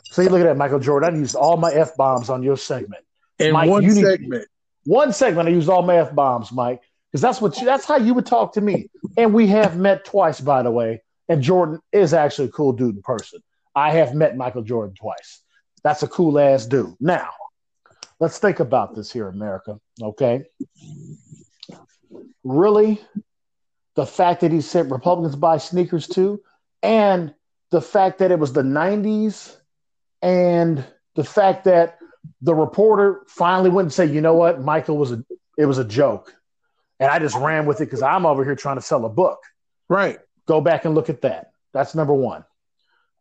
So you look at that, Michael Jordan. I used all my f bombs on your segment. In Mike, one segment. Need, one segment, I used all my f bombs, Mike, because that's what you, that's how you would talk to me. And we have met twice, by the way. And Jordan is actually a cool dude in person. I have met Michael Jordan twice. That's a cool ass dude. Now, let's think about this here, America. Okay. Really, the fact that he said Republicans buy sneakers too, and the fact that it was the 90s, and the fact that the reporter finally went and said, you know what, Michael was a it was a joke. And I just ran with it because I'm over here trying to sell a book. Right. Go back and look at that. That's number one.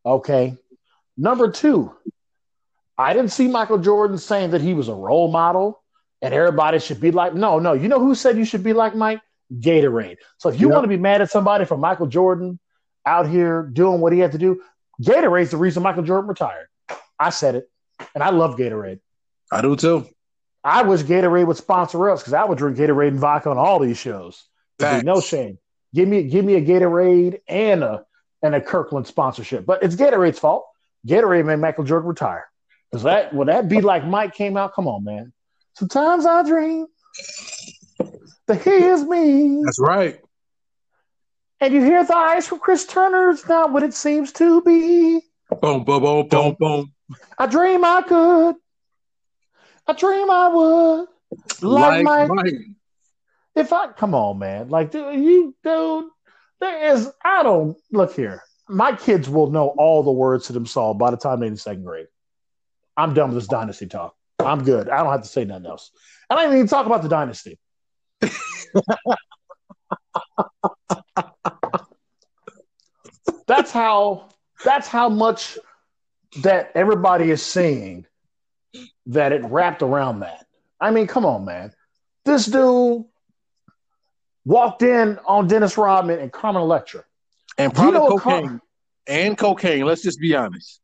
Okay. Number two, I didn't see Michael Jordan saying that he was a role model and everybody should be like, no, no. You know who said you should be like Mike? Gatorade. So if you yep. want to be mad at somebody for Michael Jordan out here doing what he had to do, Gatorade's the reason Michael Jordan retired. I said it. And I love Gatorade. I do too. I wish Gatorade would sponsor us because I would drink Gatorade and vodka on all these shows. no shame. Give me give me a Gatorade and a and a Kirkland sponsorship. But it's Gatorade's fault. Gatorade made Michael Jordan retire. Because that when that beat like Mike came out, come on, man. Sometimes I dream that he is me. That's right. And you hear the ice from Chris Turner, it's not what it seems to be. Boom, boom, boom, boom, boom. I dream I could. I dream I would. Like, like Mike. Mike. If I come on, man, like dude, you dude, there is I don't look here. My kids will know all the words to them song by the time they're in second grade. I'm done with this dynasty talk. I'm good. I don't have to say nothing else. And I don't even talk about the dynasty. that's how that's how much that everybody is seeing that it wrapped around that. I mean, come on, man. This dude walked in on Dennis Rodman and Carmen Electra. And probably you know cocaine. And cocaine. Let's just be honest.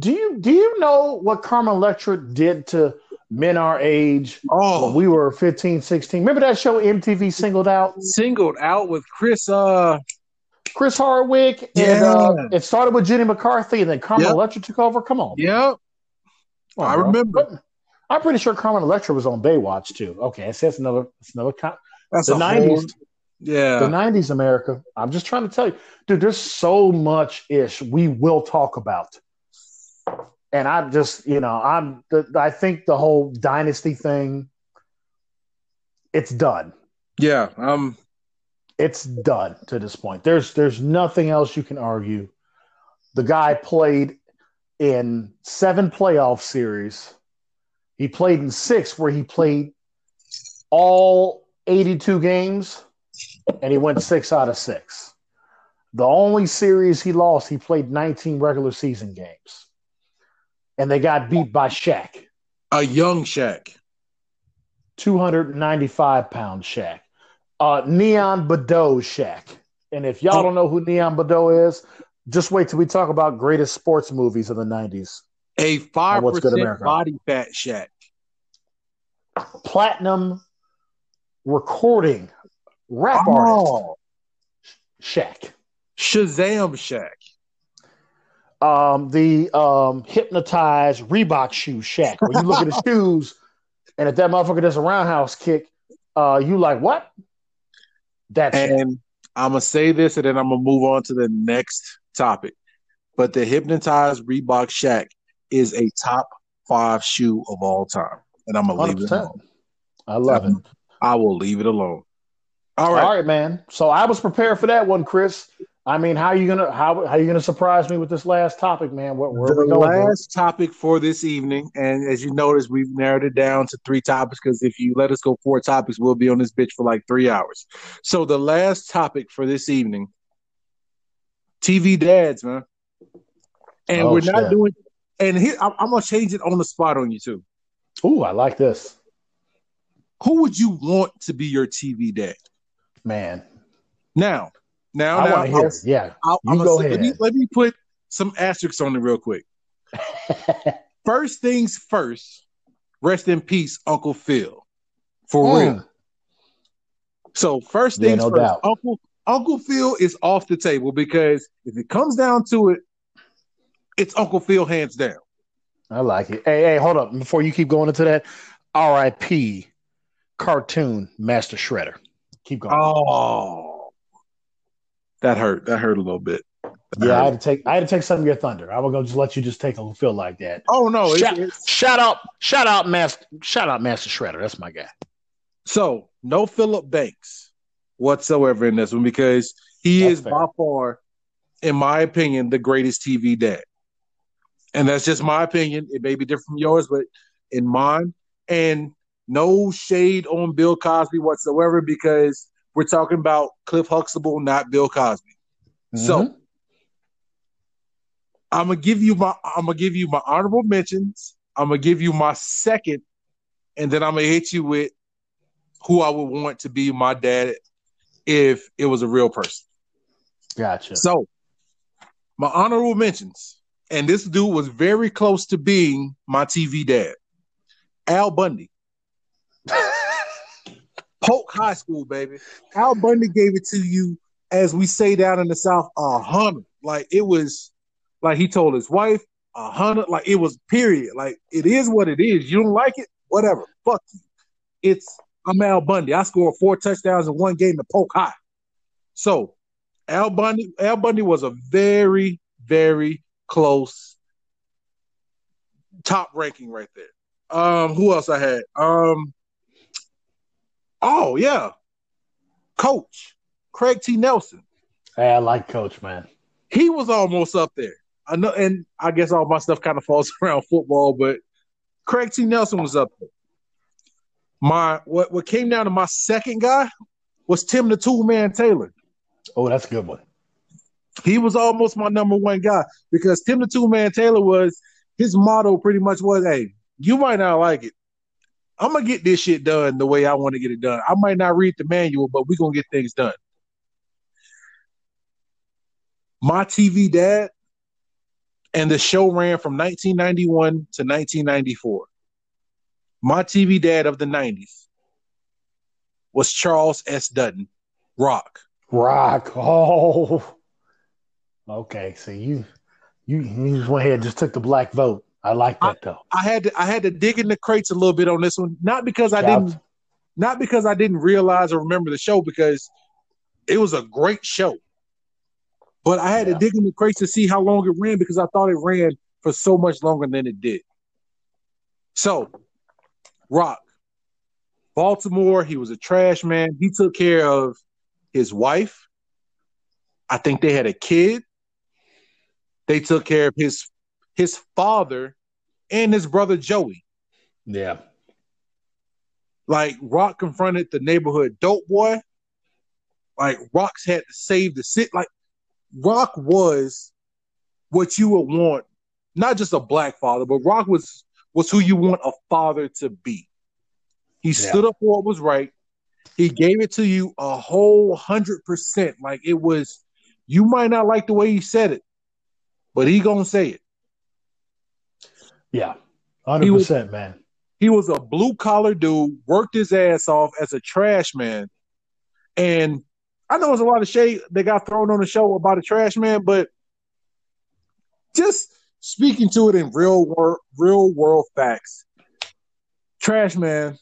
Do you do you know what Carmen Electra did to men our age oh. when we were 15, 16? Remember that show MTV Singled Out? Singled Out with Chris uh Chris Hardwick. Yeah. And uh, it started with Jenny McCarthy and then Carmen yep. Electra took over. Come on. Yep. Oh, I remember. But I'm pretty sure Carmen Electra was on Baywatch too. Okay, so that's another that's another con- that's the nineties. Yeah. The nineties America. I'm just trying to tell you, dude, there's so much ish we will talk about. And I just, you know, I'm the, I think the whole dynasty thing, it's done. Yeah. Um it's done to this point. There's there's nothing else you can argue. The guy played in seven playoff series. He played in six where he played all 82 games and he went six out of six. The only series he lost, he played 19 regular season games. And they got beat by Shaq. A young Shaq. 295 pound Shaq. Uh, Neon Boudeaux Shaq. And if y'all don't know who Neon Boudeaux is, just wait till we talk about greatest sports movies of the '90s. A five percent body fat Shaq. Platinum recording rap oh. artist Shaq. Shazam Shaq. Um, the um, hypnotized Reebok shoe Shaq. When you look at his [LAUGHS] shoes, and if that motherfucker does a roundhouse kick, uh, you like what? That's and I'm gonna say this, and then I'm gonna move on to the next topic. But the hypnotized Reebok Shaq is a top five shoe of all time, and I'm gonna 100%. leave it alone. I love it. I will leave it alone. All right, all right, man. So I was prepared for that one, Chris. I mean, how are you gonna how how are you gonna surprise me with this last topic, man? What where the last topic for this evening, and as you notice, we've narrowed it down to three topics because if you let us go four topics, we'll be on this bitch for like three hours. So the last topic for this evening TV dads, man. And oh, we're not doing. And here, I'm, I'm gonna change it on the spot on you too. Ooh, I like this. Who would you want to be your TV dad? Man. Now, now, I now, hear. yeah. I'll, you go say, ahead. Let me, let me put some asterisks on it real quick. [LAUGHS] first things first. Rest in peace, Uncle Phil. For mm. real. So first things yeah, no first, doubt. Uncle Uncle Phil is off the table because if it comes down to it, it's Uncle Phil hands down. I like it. Hey, hey, hold up. Before you keep going into that, R.I.P. cartoon Master Shredder. Keep going. Oh, that hurt. That hurt a little bit. Yeah, I had to take I had to take some of your thunder. I was gonna just let you just take a little feel like that. Oh no! Shout, it's, it's... shout out, shout out, master, shout out, Master Shredder. That's my guy. So no Philip Banks whatsoever in this one because he that's is fair. by far, in my opinion, the greatest TV dad. And that's just my opinion. It may be different from yours, but in mine, and no shade on Bill Cosby whatsoever because we're talking about Cliff Huxtable, not Bill Cosby. Mm-hmm. So I'm gonna give you my I'm gonna give you my honorable mentions. I'm gonna give you my second, and then I'm gonna hit you with who I would want to be my dad if it was a real person. Gotcha. So my honorable mentions, and this dude was very close to being my TV dad. Al Bundy. Polk High School, baby. Al Bundy gave it to you, as we say down in the South, a hundred. Like it was, like he told his wife, a hundred. Like it was period. Like it is what it is. You don't like it, whatever. Fuck you. It's I'm Al Bundy. I scored four touchdowns in one game to Polk High. So Al Bundy, Al Bundy was a very, very close top ranking right there. Um, who else I had? Um, oh yeah, Coach Craig T. Nelson. Hey, I like Coach, man. He was almost up there. I know, and I guess all my stuff kind of falls [LAUGHS] around football, but Craig T. Nelson was up there. My what what came down to my second guy was Tim the Tool Man Taylor. Oh, that's a good one. He was almost my number one guy because Tim the Tool Man Taylor was his motto pretty much was, "Hey, you might not like it. I'm gonna get this shit done the way I want to get it done. I might not read the manual, but we're gonna get things done. My TV dad and the show ran from 1991 to 1994. My TV dad of the 90s was Charles S. Dutton, Roc. Roc. Oh. Okay, so you you you just went ahead and just took the black vote. I like that though. I, I, had to I had to dig in the crates a little bit on this one, not because I didn't not because I didn't realize or remember the show because it was a great show. But I had yeah. to dig in the crates to see how long it ran because I thought it ran for so much longer than it did. So, Roc, Baltimore, he was a trash man. He took care of his wife. I think they had a kid. They took care of his his father and his brother Joey. Yeah. Like Roc confronted the neighborhood dope boy. Like Roc's had to save the city. Like Roc was what you would want, not just a black father, but Roc was was who you want a father to be. He yeah. stood up for what was right. He gave it to you a whole hundred percent. Like it was, you might not like the way he said it, but he gonna say it. Yeah, hundred percent, man. He was a blue collar dude, worked his ass off as a trash man, and I know there's a lot of shade that got thrown on the show about a trash man, but just speaking to it in real world, real world facts, trash man.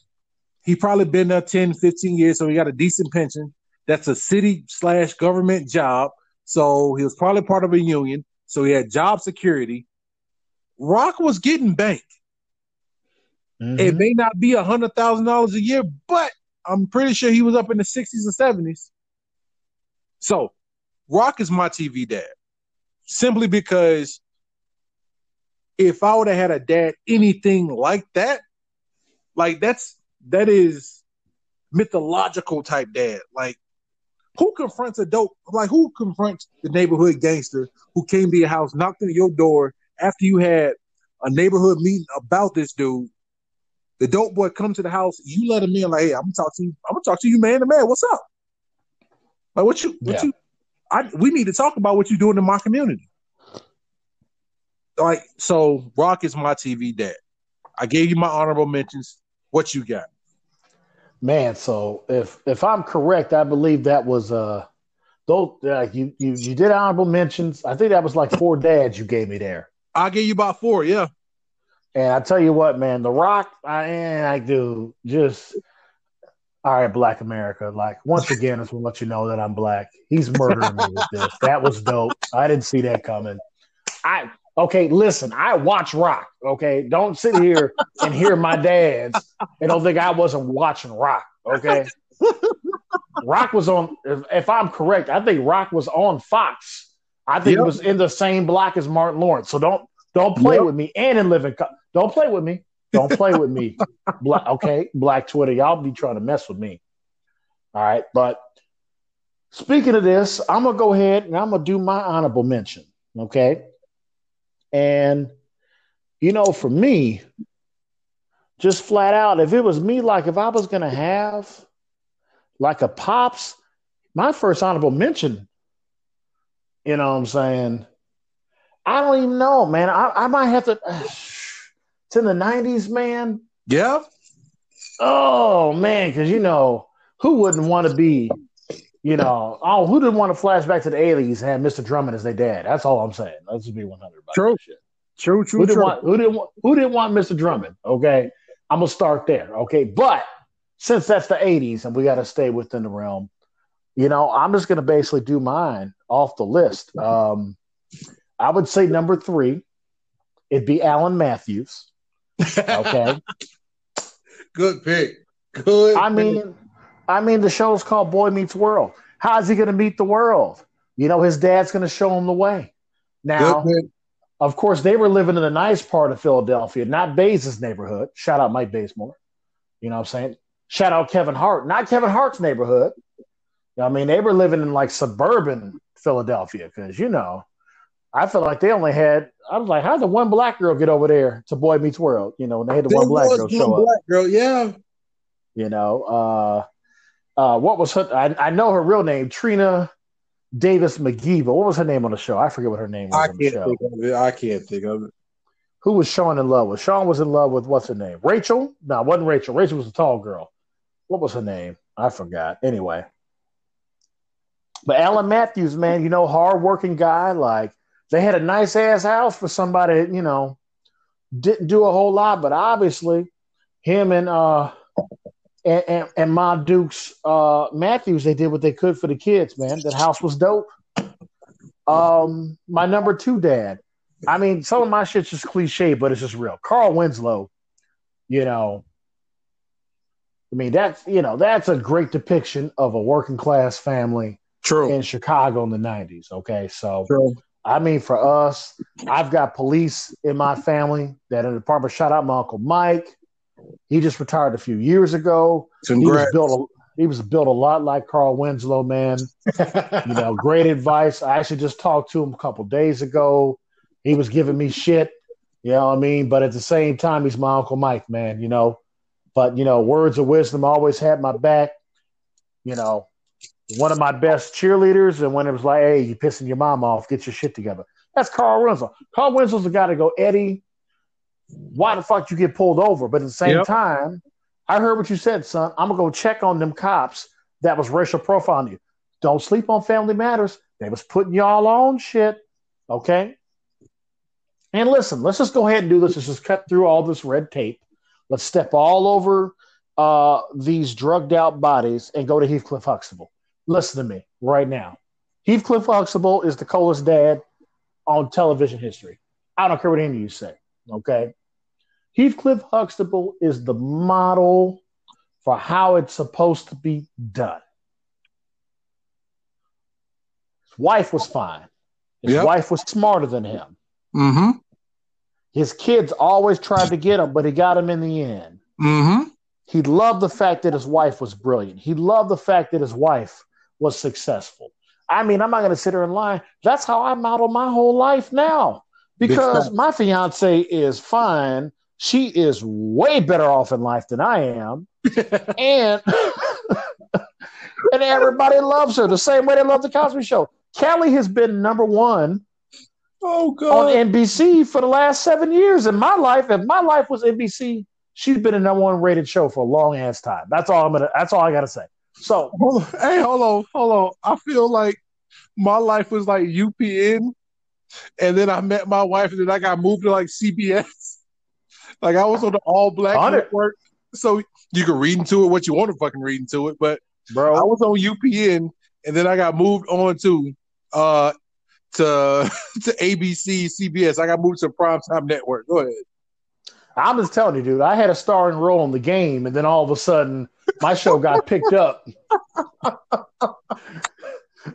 He probably been there 10, 15 years, so he got a decent pension. That's a city slash government job. So he was probably part of a union. So he had job security. Roc was getting bank. Mm-hmm. It may not be a hundred thousand dollars a year, but I'm pretty sure he was up in the 60s and 70s. So Roc is my TV dad. Simply because if I would have had a dad anything like that, like that's that is mythological type dad. Like who confronts a dope like who confronts the neighborhood gangster who came to your house, knocked on your door, after you had a neighborhood meeting about this dude, the dope boy come to the house, you let him in, like, hey, I'm gonna talk to you, I'm gonna talk to you man to man. What's up? Like what you what yeah. you I we need to talk about what you're doing in my community. Like so Roc is my TV dad. I gave you my honorable mentions. What you got? Man, so if if I'm correct, I believe that was uh those uh, you you you did honorable mentions. I think that was like four dads you gave me there. I'll give you about four, yeah. And I tell you what, man, The Roc, I, and I do just All right, Black America. Like once [LAUGHS] again, I just want to let you know that I'm black. He's murdering me with this. That was dope. I didn't see that coming. I okay. Listen, I watch Roc. Okay, don't sit here and hear my dads and don't think I wasn't watching Roc. Okay, Roc was on. If, if, I'm correct, I think Roc was on Fox. I think yep. it was in the same block as Martin Lawrence. So don't don't play yep. with me. And in living, don't play with me. Don't play with me. [LAUGHS] Black, okay, Black Twitter, y'all be trying to mess with me. All right, but speaking of this, I'm gonna go ahead and I'm gonna do my honorable mention. Okay, and you know, for me, just flat out, if it was me, like if I was gonna have like a pops, my first honorable mention, you know what I'm saying? I don't even know, man. I, I might have to. [SIGHS] It's in the '90s, man. Yeah. Oh man, because you know who wouldn't want to be, you know, oh who didn't want to flash back to the '80s and have Mr. Drummond as their dad? That's all I'm saying. Let's just be 100. True. True. True. Who didn't true. want? Who didn't want? Who didn't want Mr. Drummond? Okay, I'm gonna start there. Okay, but since that's the 80s and we got to stay within the realm, you know, I'm just gonna basically do mine off the list. Um, I would say number three, it'd be Alan Matthews. Okay. [LAUGHS] Good pick. Good. I mean, I mean, the show's called Boy Meets World. How's he going to meet the world? You know, his dad's going to show him the way. Now, of course, they were living in a nice part of Philadelphia, not Bays' neighborhood. Shout out Mike Bazemore. You know what I'm saying? Shout out Kevin Hart, not Kevin Hart's neighborhood. I mean, they were living in like suburban Philadelphia because, you know, I felt like they only had. I was like, how did one black girl get over there to Boy Meets World? You know, when they had the there one black girl show up. Girl, yeah. You know, uh, uh, what was her? I, I know her real name, Trina Davis McGee, but what was her name on the show? I forget what her name was. I can't think of it. I can't think of it. Who was Sean in love with? Sean was in love with what's her name? Rachel? No, it wasn't Rachel. Rachel was a tall girl. What was her name? I forgot. Anyway. But Alan Matthews, man, you know, hardworking guy, like they had a nice ass house for somebody, that, you know, didn't do a whole lot, but obviously him and uh and, and, and Ma Dukes uh Matthews, they did what they could for the kids, man. That house was dope. Um, my number two dad. I mean, some of my shit's just cliche, but it's just real. Carl Winslow, you know. I mean, that's you know, that's a great depiction of a working class family True. in Chicago in the nineties. Okay. So True. I mean, for us, I've got police in my family that in the department. Shout out my uncle Mike. He just retired a few years ago. Congrats. He was built a, he was built a lot like Carl Winslow, man. you know, great [LAUGHS] advice. I actually just talked to him a couple days ago. He was giving me shit. You know what I mean? But at the same time, he's my Uncle Mike, man, you know. But, you know, words of wisdom always had my back. You know, one of my best cheerleaders, and when it was like, "Hey, you pissing your mom off, get your shit together." That's Carl Winslow. Carl Winslow's the guy to go, Eddie. Why the fuck you get pulled over? But at the same yep. time, I heard what you said, son. I'm gonna go check on them cops that was racial profiling you. Don't sleep on Family Matters. They was putting y'all on shit. Okay. And listen, let's just go ahead and do this. Let's just cut through all this red tape. Let's step all over uh, these drugged out bodies and go to Heathcliff Huxtable listen to me right now. Heathcliff Huxtable is the coolest dad on television history. I don't care what any of you say. Okay. Heathcliff Huxtable is the model for how it's supposed to be done. His wife was fine. His yep. wife was smarter than him. Mm-hmm. His kids always tried to get him, but he got him in the end. Mm-hmm. He loved the fact that his wife was brilliant. He loved the fact that his wife was successful. I mean, I'm not going to sit here and lie. That's how I model my whole life now because my fiance is fine. She is way better off in life than I am. [LAUGHS] and [LAUGHS] and everybody loves her the same way they love the Cosby Show. Kelly has been number one oh, God. on NBC for the last seven years. In my life, if my life was NBC, she's been a number one rated show for a long ass time. That's all I'm gonna. That's all I gotta say. So, hold on. hey, hold on, hold on. I feel like my life was like UPN, and then I met my wife, and then I got moved to like CBS. [LAUGHS] Like I was on the all black network. So you can read into it what you want to fucking read into it. But bro, I was on UPN, and then I got moved on to uh to [LAUGHS] to ABC, CBS. I got moved to Primetime Network. Go ahead. I'm just telling you, dude. I had a starring role in the game, and then all of a sudden, my show got picked up. [LAUGHS]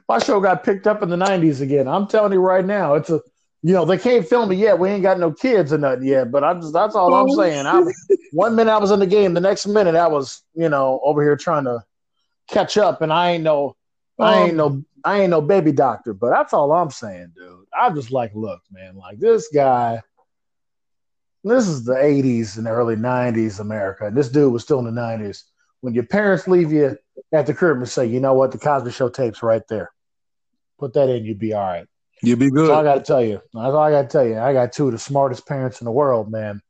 my show got picked up in the '90s again. I'm telling you right now, it's a you know, they can't film it yet. We ain't got no kids or nothing yet. But I'm just that's all I'm saying. I, [LAUGHS] one minute I was in the game, the next minute I was, you know, over here trying to catch up, and I ain't no, I ain't no, um, I ain't no baby doctor. But that's all I'm saying, dude. I'm just like, look, man, like this guy. This is the 80s and the early 90s America. And this dude was still in the 90s. When your parents leave you at the crib and say, you know what, the Cosby Show tape's right there. Put that in, you'd be all right. You'd be good. That's all I got to tell you. That's all I got to tell you. I got two of the smartest parents in the world, man,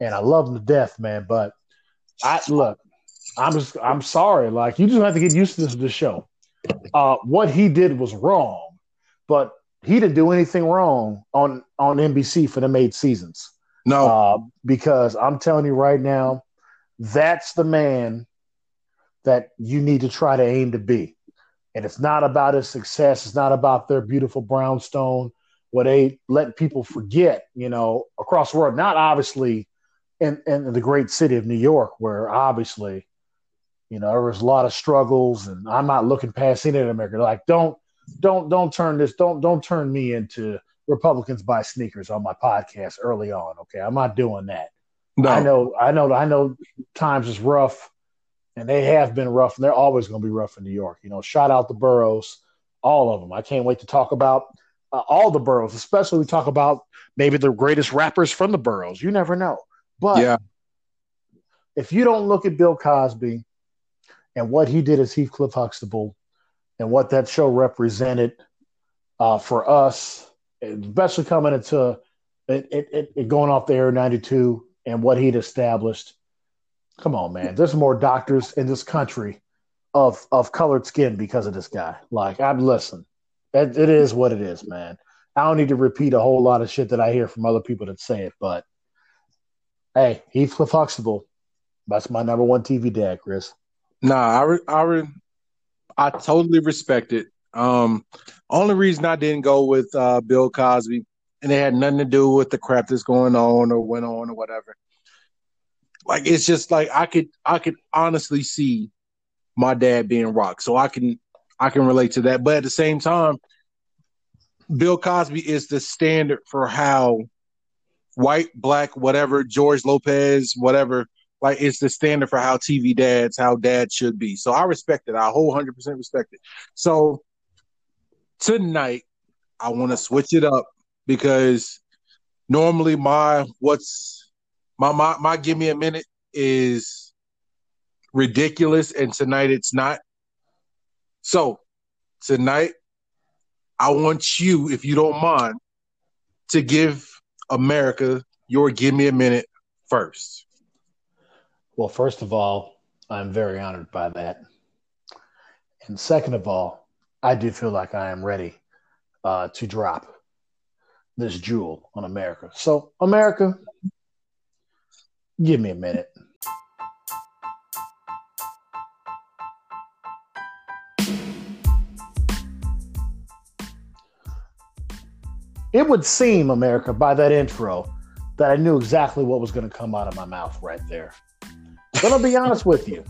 and I love them to death, man. But I look, I'm just, I'm sorry. Like you just have to get used to this, this show. Uh, what he did was wrong, but he didn't do anything wrong on on NBC for the eight seasons. No, uh, because I'm telling you right now, that's the man that you need to try to aim to be and it's not about his success. It's not about their beautiful brownstone, what they let people forget, you know, across the world. Not obviously in, in the great city of New York, where obviously, you know, there was a lot of struggles, and I'm not looking past any of America. Like, don't, don't, don't turn this, don't, don't turn me into Republicans buy sneakers on my podcast early on. Okay, I'm not doing that. No. I know, I know, I know. Times is rough and they have been rough, and they're always going to be rough in New York. You know, shout out the boroughs, all of them. I can't wait to talk about uh, all the boroughs, especially we talk about maybe the greatest rappers from the boroughs. You never know, but yeah. if you don't look at Bill Cosby and what he did as Heathcliff Huxtable and what that show represented uh, for us, especially coming into it, it, it going off the air '92 and what he'd established Come on, man. There's more doctors in this country of of colored skin because of this guy. Like, I'm listen. It, it is what it is, man. I don't need to repeat a whole lot of shit that I hear from other people that say it, but hey, Heathcliff Huxtable, that's my number one TV dad, Chris. Nah, I re, I re, I totally respect it. Um, only reason I didn't go with uh, Bill Cosby, and it had nothing to do with the crap that's going on or went on or whatever like it's just like I could I could honestly see my dad being rocked, So I can I can relate to that. But at the same time, Bill Cosby is the standard for how white, black, whatever, George Lopez, whatever, like it's the standard for how TV dads, how dads should be. So I respect it. I whole hundred percent respect it. So tonight I want to switch it up because normally my what's my my my give me a minute is ridiculous, and tonight it's not. So tonight, I want you, if you don't mind, to give America your give me a minute first. Well, first of all, I'm very honored by that. And second of all, I do feel like I am ready uh, to drop this jewel on America. So, America, Give me a minute. It would seem, America, by that intro, that I knew exactly what was going to come out of my mouth right there. But I'll be honest with you.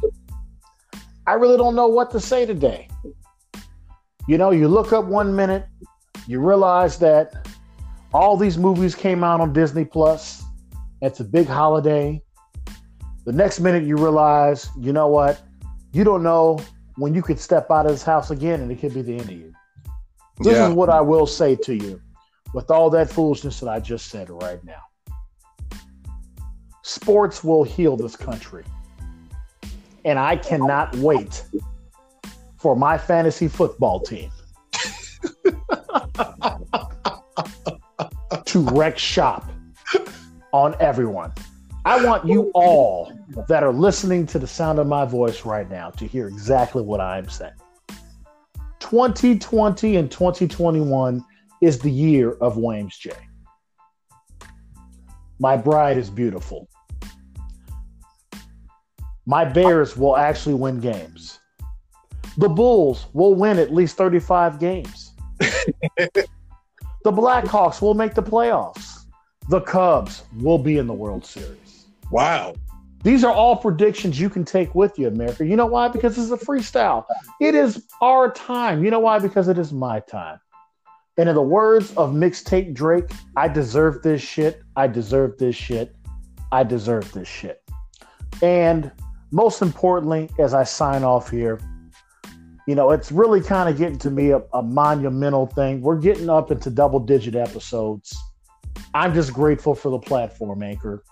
I really don't know what to say today. You know, you look up one minute, you realize that all these movies came out on Disney Plus. It's a big holiday. The next minute you realize, you know what? You don't know when you could step out of this house again and it could be the end of you. This yeah. is what I will say to you with all that foolishness that I just said right now. Sports will heal this country. And I cannot wait for my fantasy football team to wreck shop on everyone. I want you all that are listening to the sound of my voice right now to hear exactly what I'm saying. 2020 and 2021 is the year of Wayne's J. My bride is beautiful. My Bears will actually win games. The Bulls will win at least 35 games. [LAUGHS] the Blackhawks will make the playoffs. The Cubs will be in the World Series. Wow. These are all predictions you can take with you, America. You know why? Because it's a freestyle. It is our time. You know why? Because it is my time. And in the words of mixtape Drake, I deserve this shit. I deserve this shit. I deserve this shit. And most importantly, as I sign off here, you know, it's really kind of getting to me a, a monumental thing. We're getting up into double digit episodes. I'm just grateful for the platform, Anchor.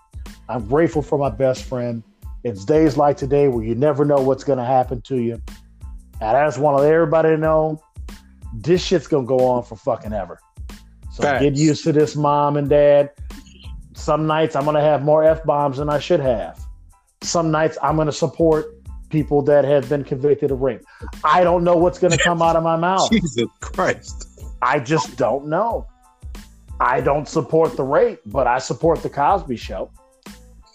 I'm grateful for my best friend. It's days like today where you never know what's going to happen to you. And I just want everybody to let everybody know this shit's going to go on for fucking ever. So Facts. get used to this, mom and dad. Some nights I'm going to have more F bombs than I should have. Some nights I'm going to support people that have been convicted of rape. I don't know what's going to come out of my mouth. [LAUGHS] Jesus Christ. I just don't know. I don't support the rape, but I support the Cosby show.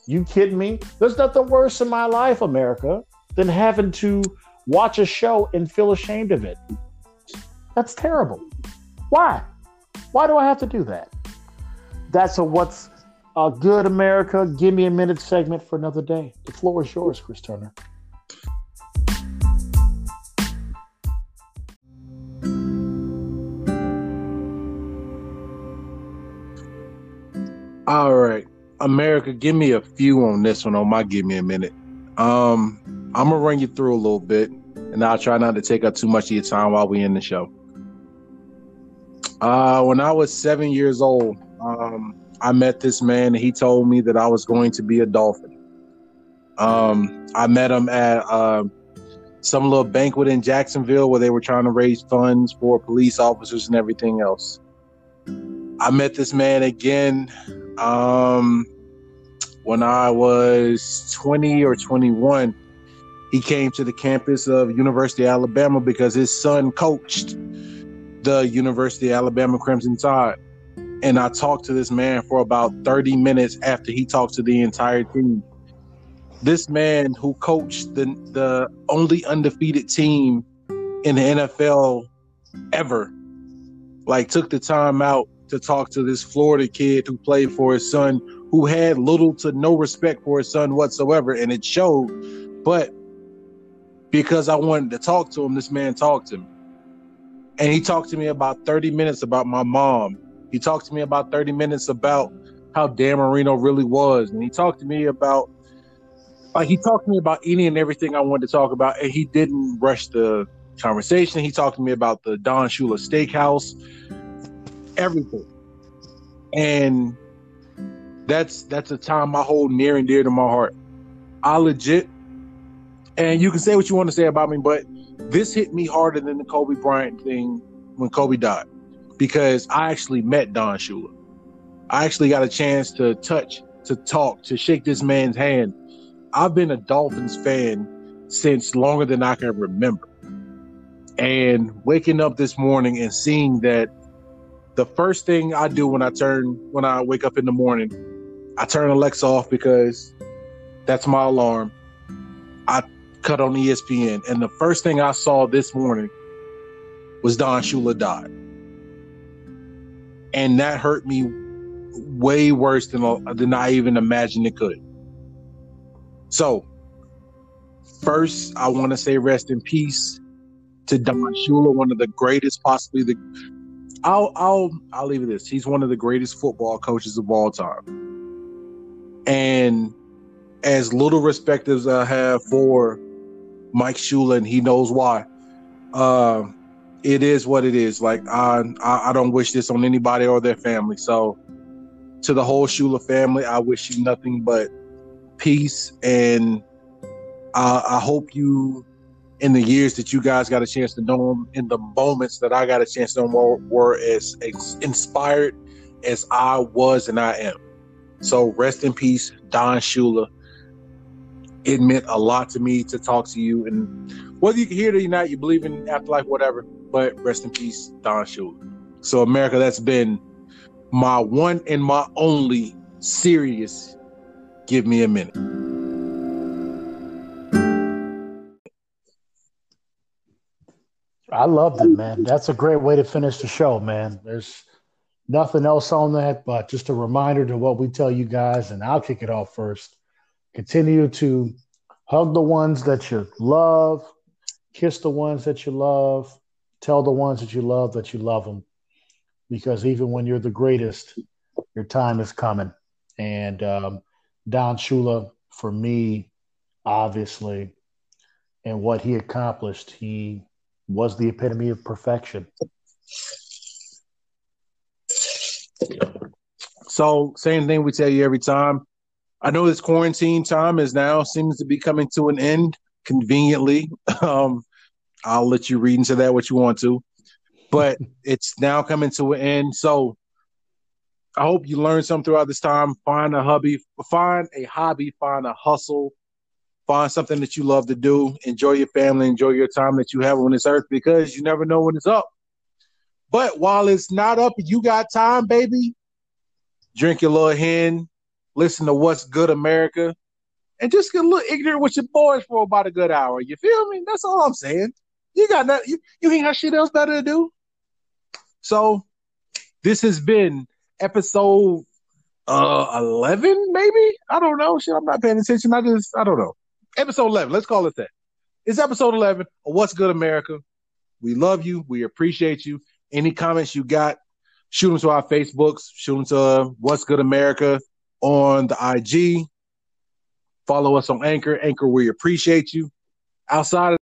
You kidding me? There's nothing worse in my life, America, than having to watch a show and feel ashamed of it. That's terrible. Why? Why do I have to do that? That's a what's a good America. Give me a minute segment for another day. The floor is yours, Chris Turner. All right. America, give me a few on this one. On my give me a minute. Um, I'm gonna run you through a little bit, and I'll try not to take up too much of your time while we in the show. Uh, when I was seven years old, um, I met this man, and he told me that I was going to be a dolphin. Um, I met him at uh, some little banquet in Jacksonville where they were trying to raise funds for police officers and everything else. I met this man again um, when I was 20 or 21, he came to the campus of University of Alabama because his son coached the University of Alabama Crimson Tide. And I talked to this man for about 30 minutes after he talked to the entire team. This man who coached the, the only undefeated team in the NFL ever, like took the time out to talk to this Florida kid who played for his son, who had little to no respect for his son whatsoever, and it showed. But because I wanted to talk to him, this man talked to me. And he talked to me about 30 minutes about my mom. He talked to me about 30 minutes about how Dan Marino really was. And he talked to me about like he talked to me about any and everything I wanted to talk about, and he didn't rush the conversation. He talked to me about the Don Shula Steakhouse everything. And that's that's a time I hold near and dear to my heart. I legit, and you can say what you want to say about me, but this hit me harder than the Kobe Bryant thing when Kobe died, because I actually met Don Shula. I actually got a chance to touch, to talk, to shake this man's hand. I've been a Dolphins fan since longer than I can remember. And waking up this morning and seeing that the first thing I do when I turn when I wake up in the morning, I turn Alexa off because that's my alarm. I cut on ESPN, and the first thing I saw this morning was Don Shula died, and that hurt me way worse than than I even imagined it could. So, first, I want to say rest in peace to Don Shula, one of the greatest, possibly the I'll I'll I'll leave it this. He's one of the greatest football coaches of all time. And as little respect as I have for Mike Shula, and he knows why. Uh, it is what it is. Like I, I, I don't wish this on anybody or their family. So, to the whole Shula family, I wish you nothing but peace, and I, I hope you in the years that you guys got a chance to know him, in the moments that I got a chance to know him, were, as, as inspired as I was and I am. So rest in peace, Don Shula. It meant a lot to me to talk to you, and whether you can hear it or not, you believe in afterlife, whatever. But rest in peace, Don Shula. So America, that's been my one and my only serious. Give me a minute. I loved it, man. That's a great way to finish the show, man. There's nothing else on that, but just a reminder to what we tell you guys, and I'll kick it off first. Continue to hug the ones that you love, kiss the ones that you love, tell the ones that you love that you love them. Because even when you're the greatest, your time is coming. And um, Don Shula, for me, obviously, and what he accomplished, he was the epitome of perfection. So, same thing we tell you every time. I know this quarantine time is now seems to be coming to an end conveniently. [LAUGHS] Um, I'll let you read into that what you want to, but [LAUGHS] it's now coming to an end. So, I hope you learned something throughout this time. Find a hobby, find a hobby, find a hustle, find something that you love to do. Enjoy your family, enjoy your time that you have on this earth because you never know when it's up. But while it's not up, you got time, baby. Drink your little hen, listen to What's Good America, and just get a little ignorant with your boys for about a good hour. You feel me? That's all I'm saying. You got that. You, you ain't got shit else better to do. So, this has been episode uh 11 maybe i don't know shit i'm not paying attention i just i don't know episode 11 let's call it that. It's episode 11 of what's good america. We love you. We appreciate you. Any comments you got shoot them to our facebooks shoot them to uh, what's good america on the ig follow us on anchor. Anchor we appreciate you. Outside of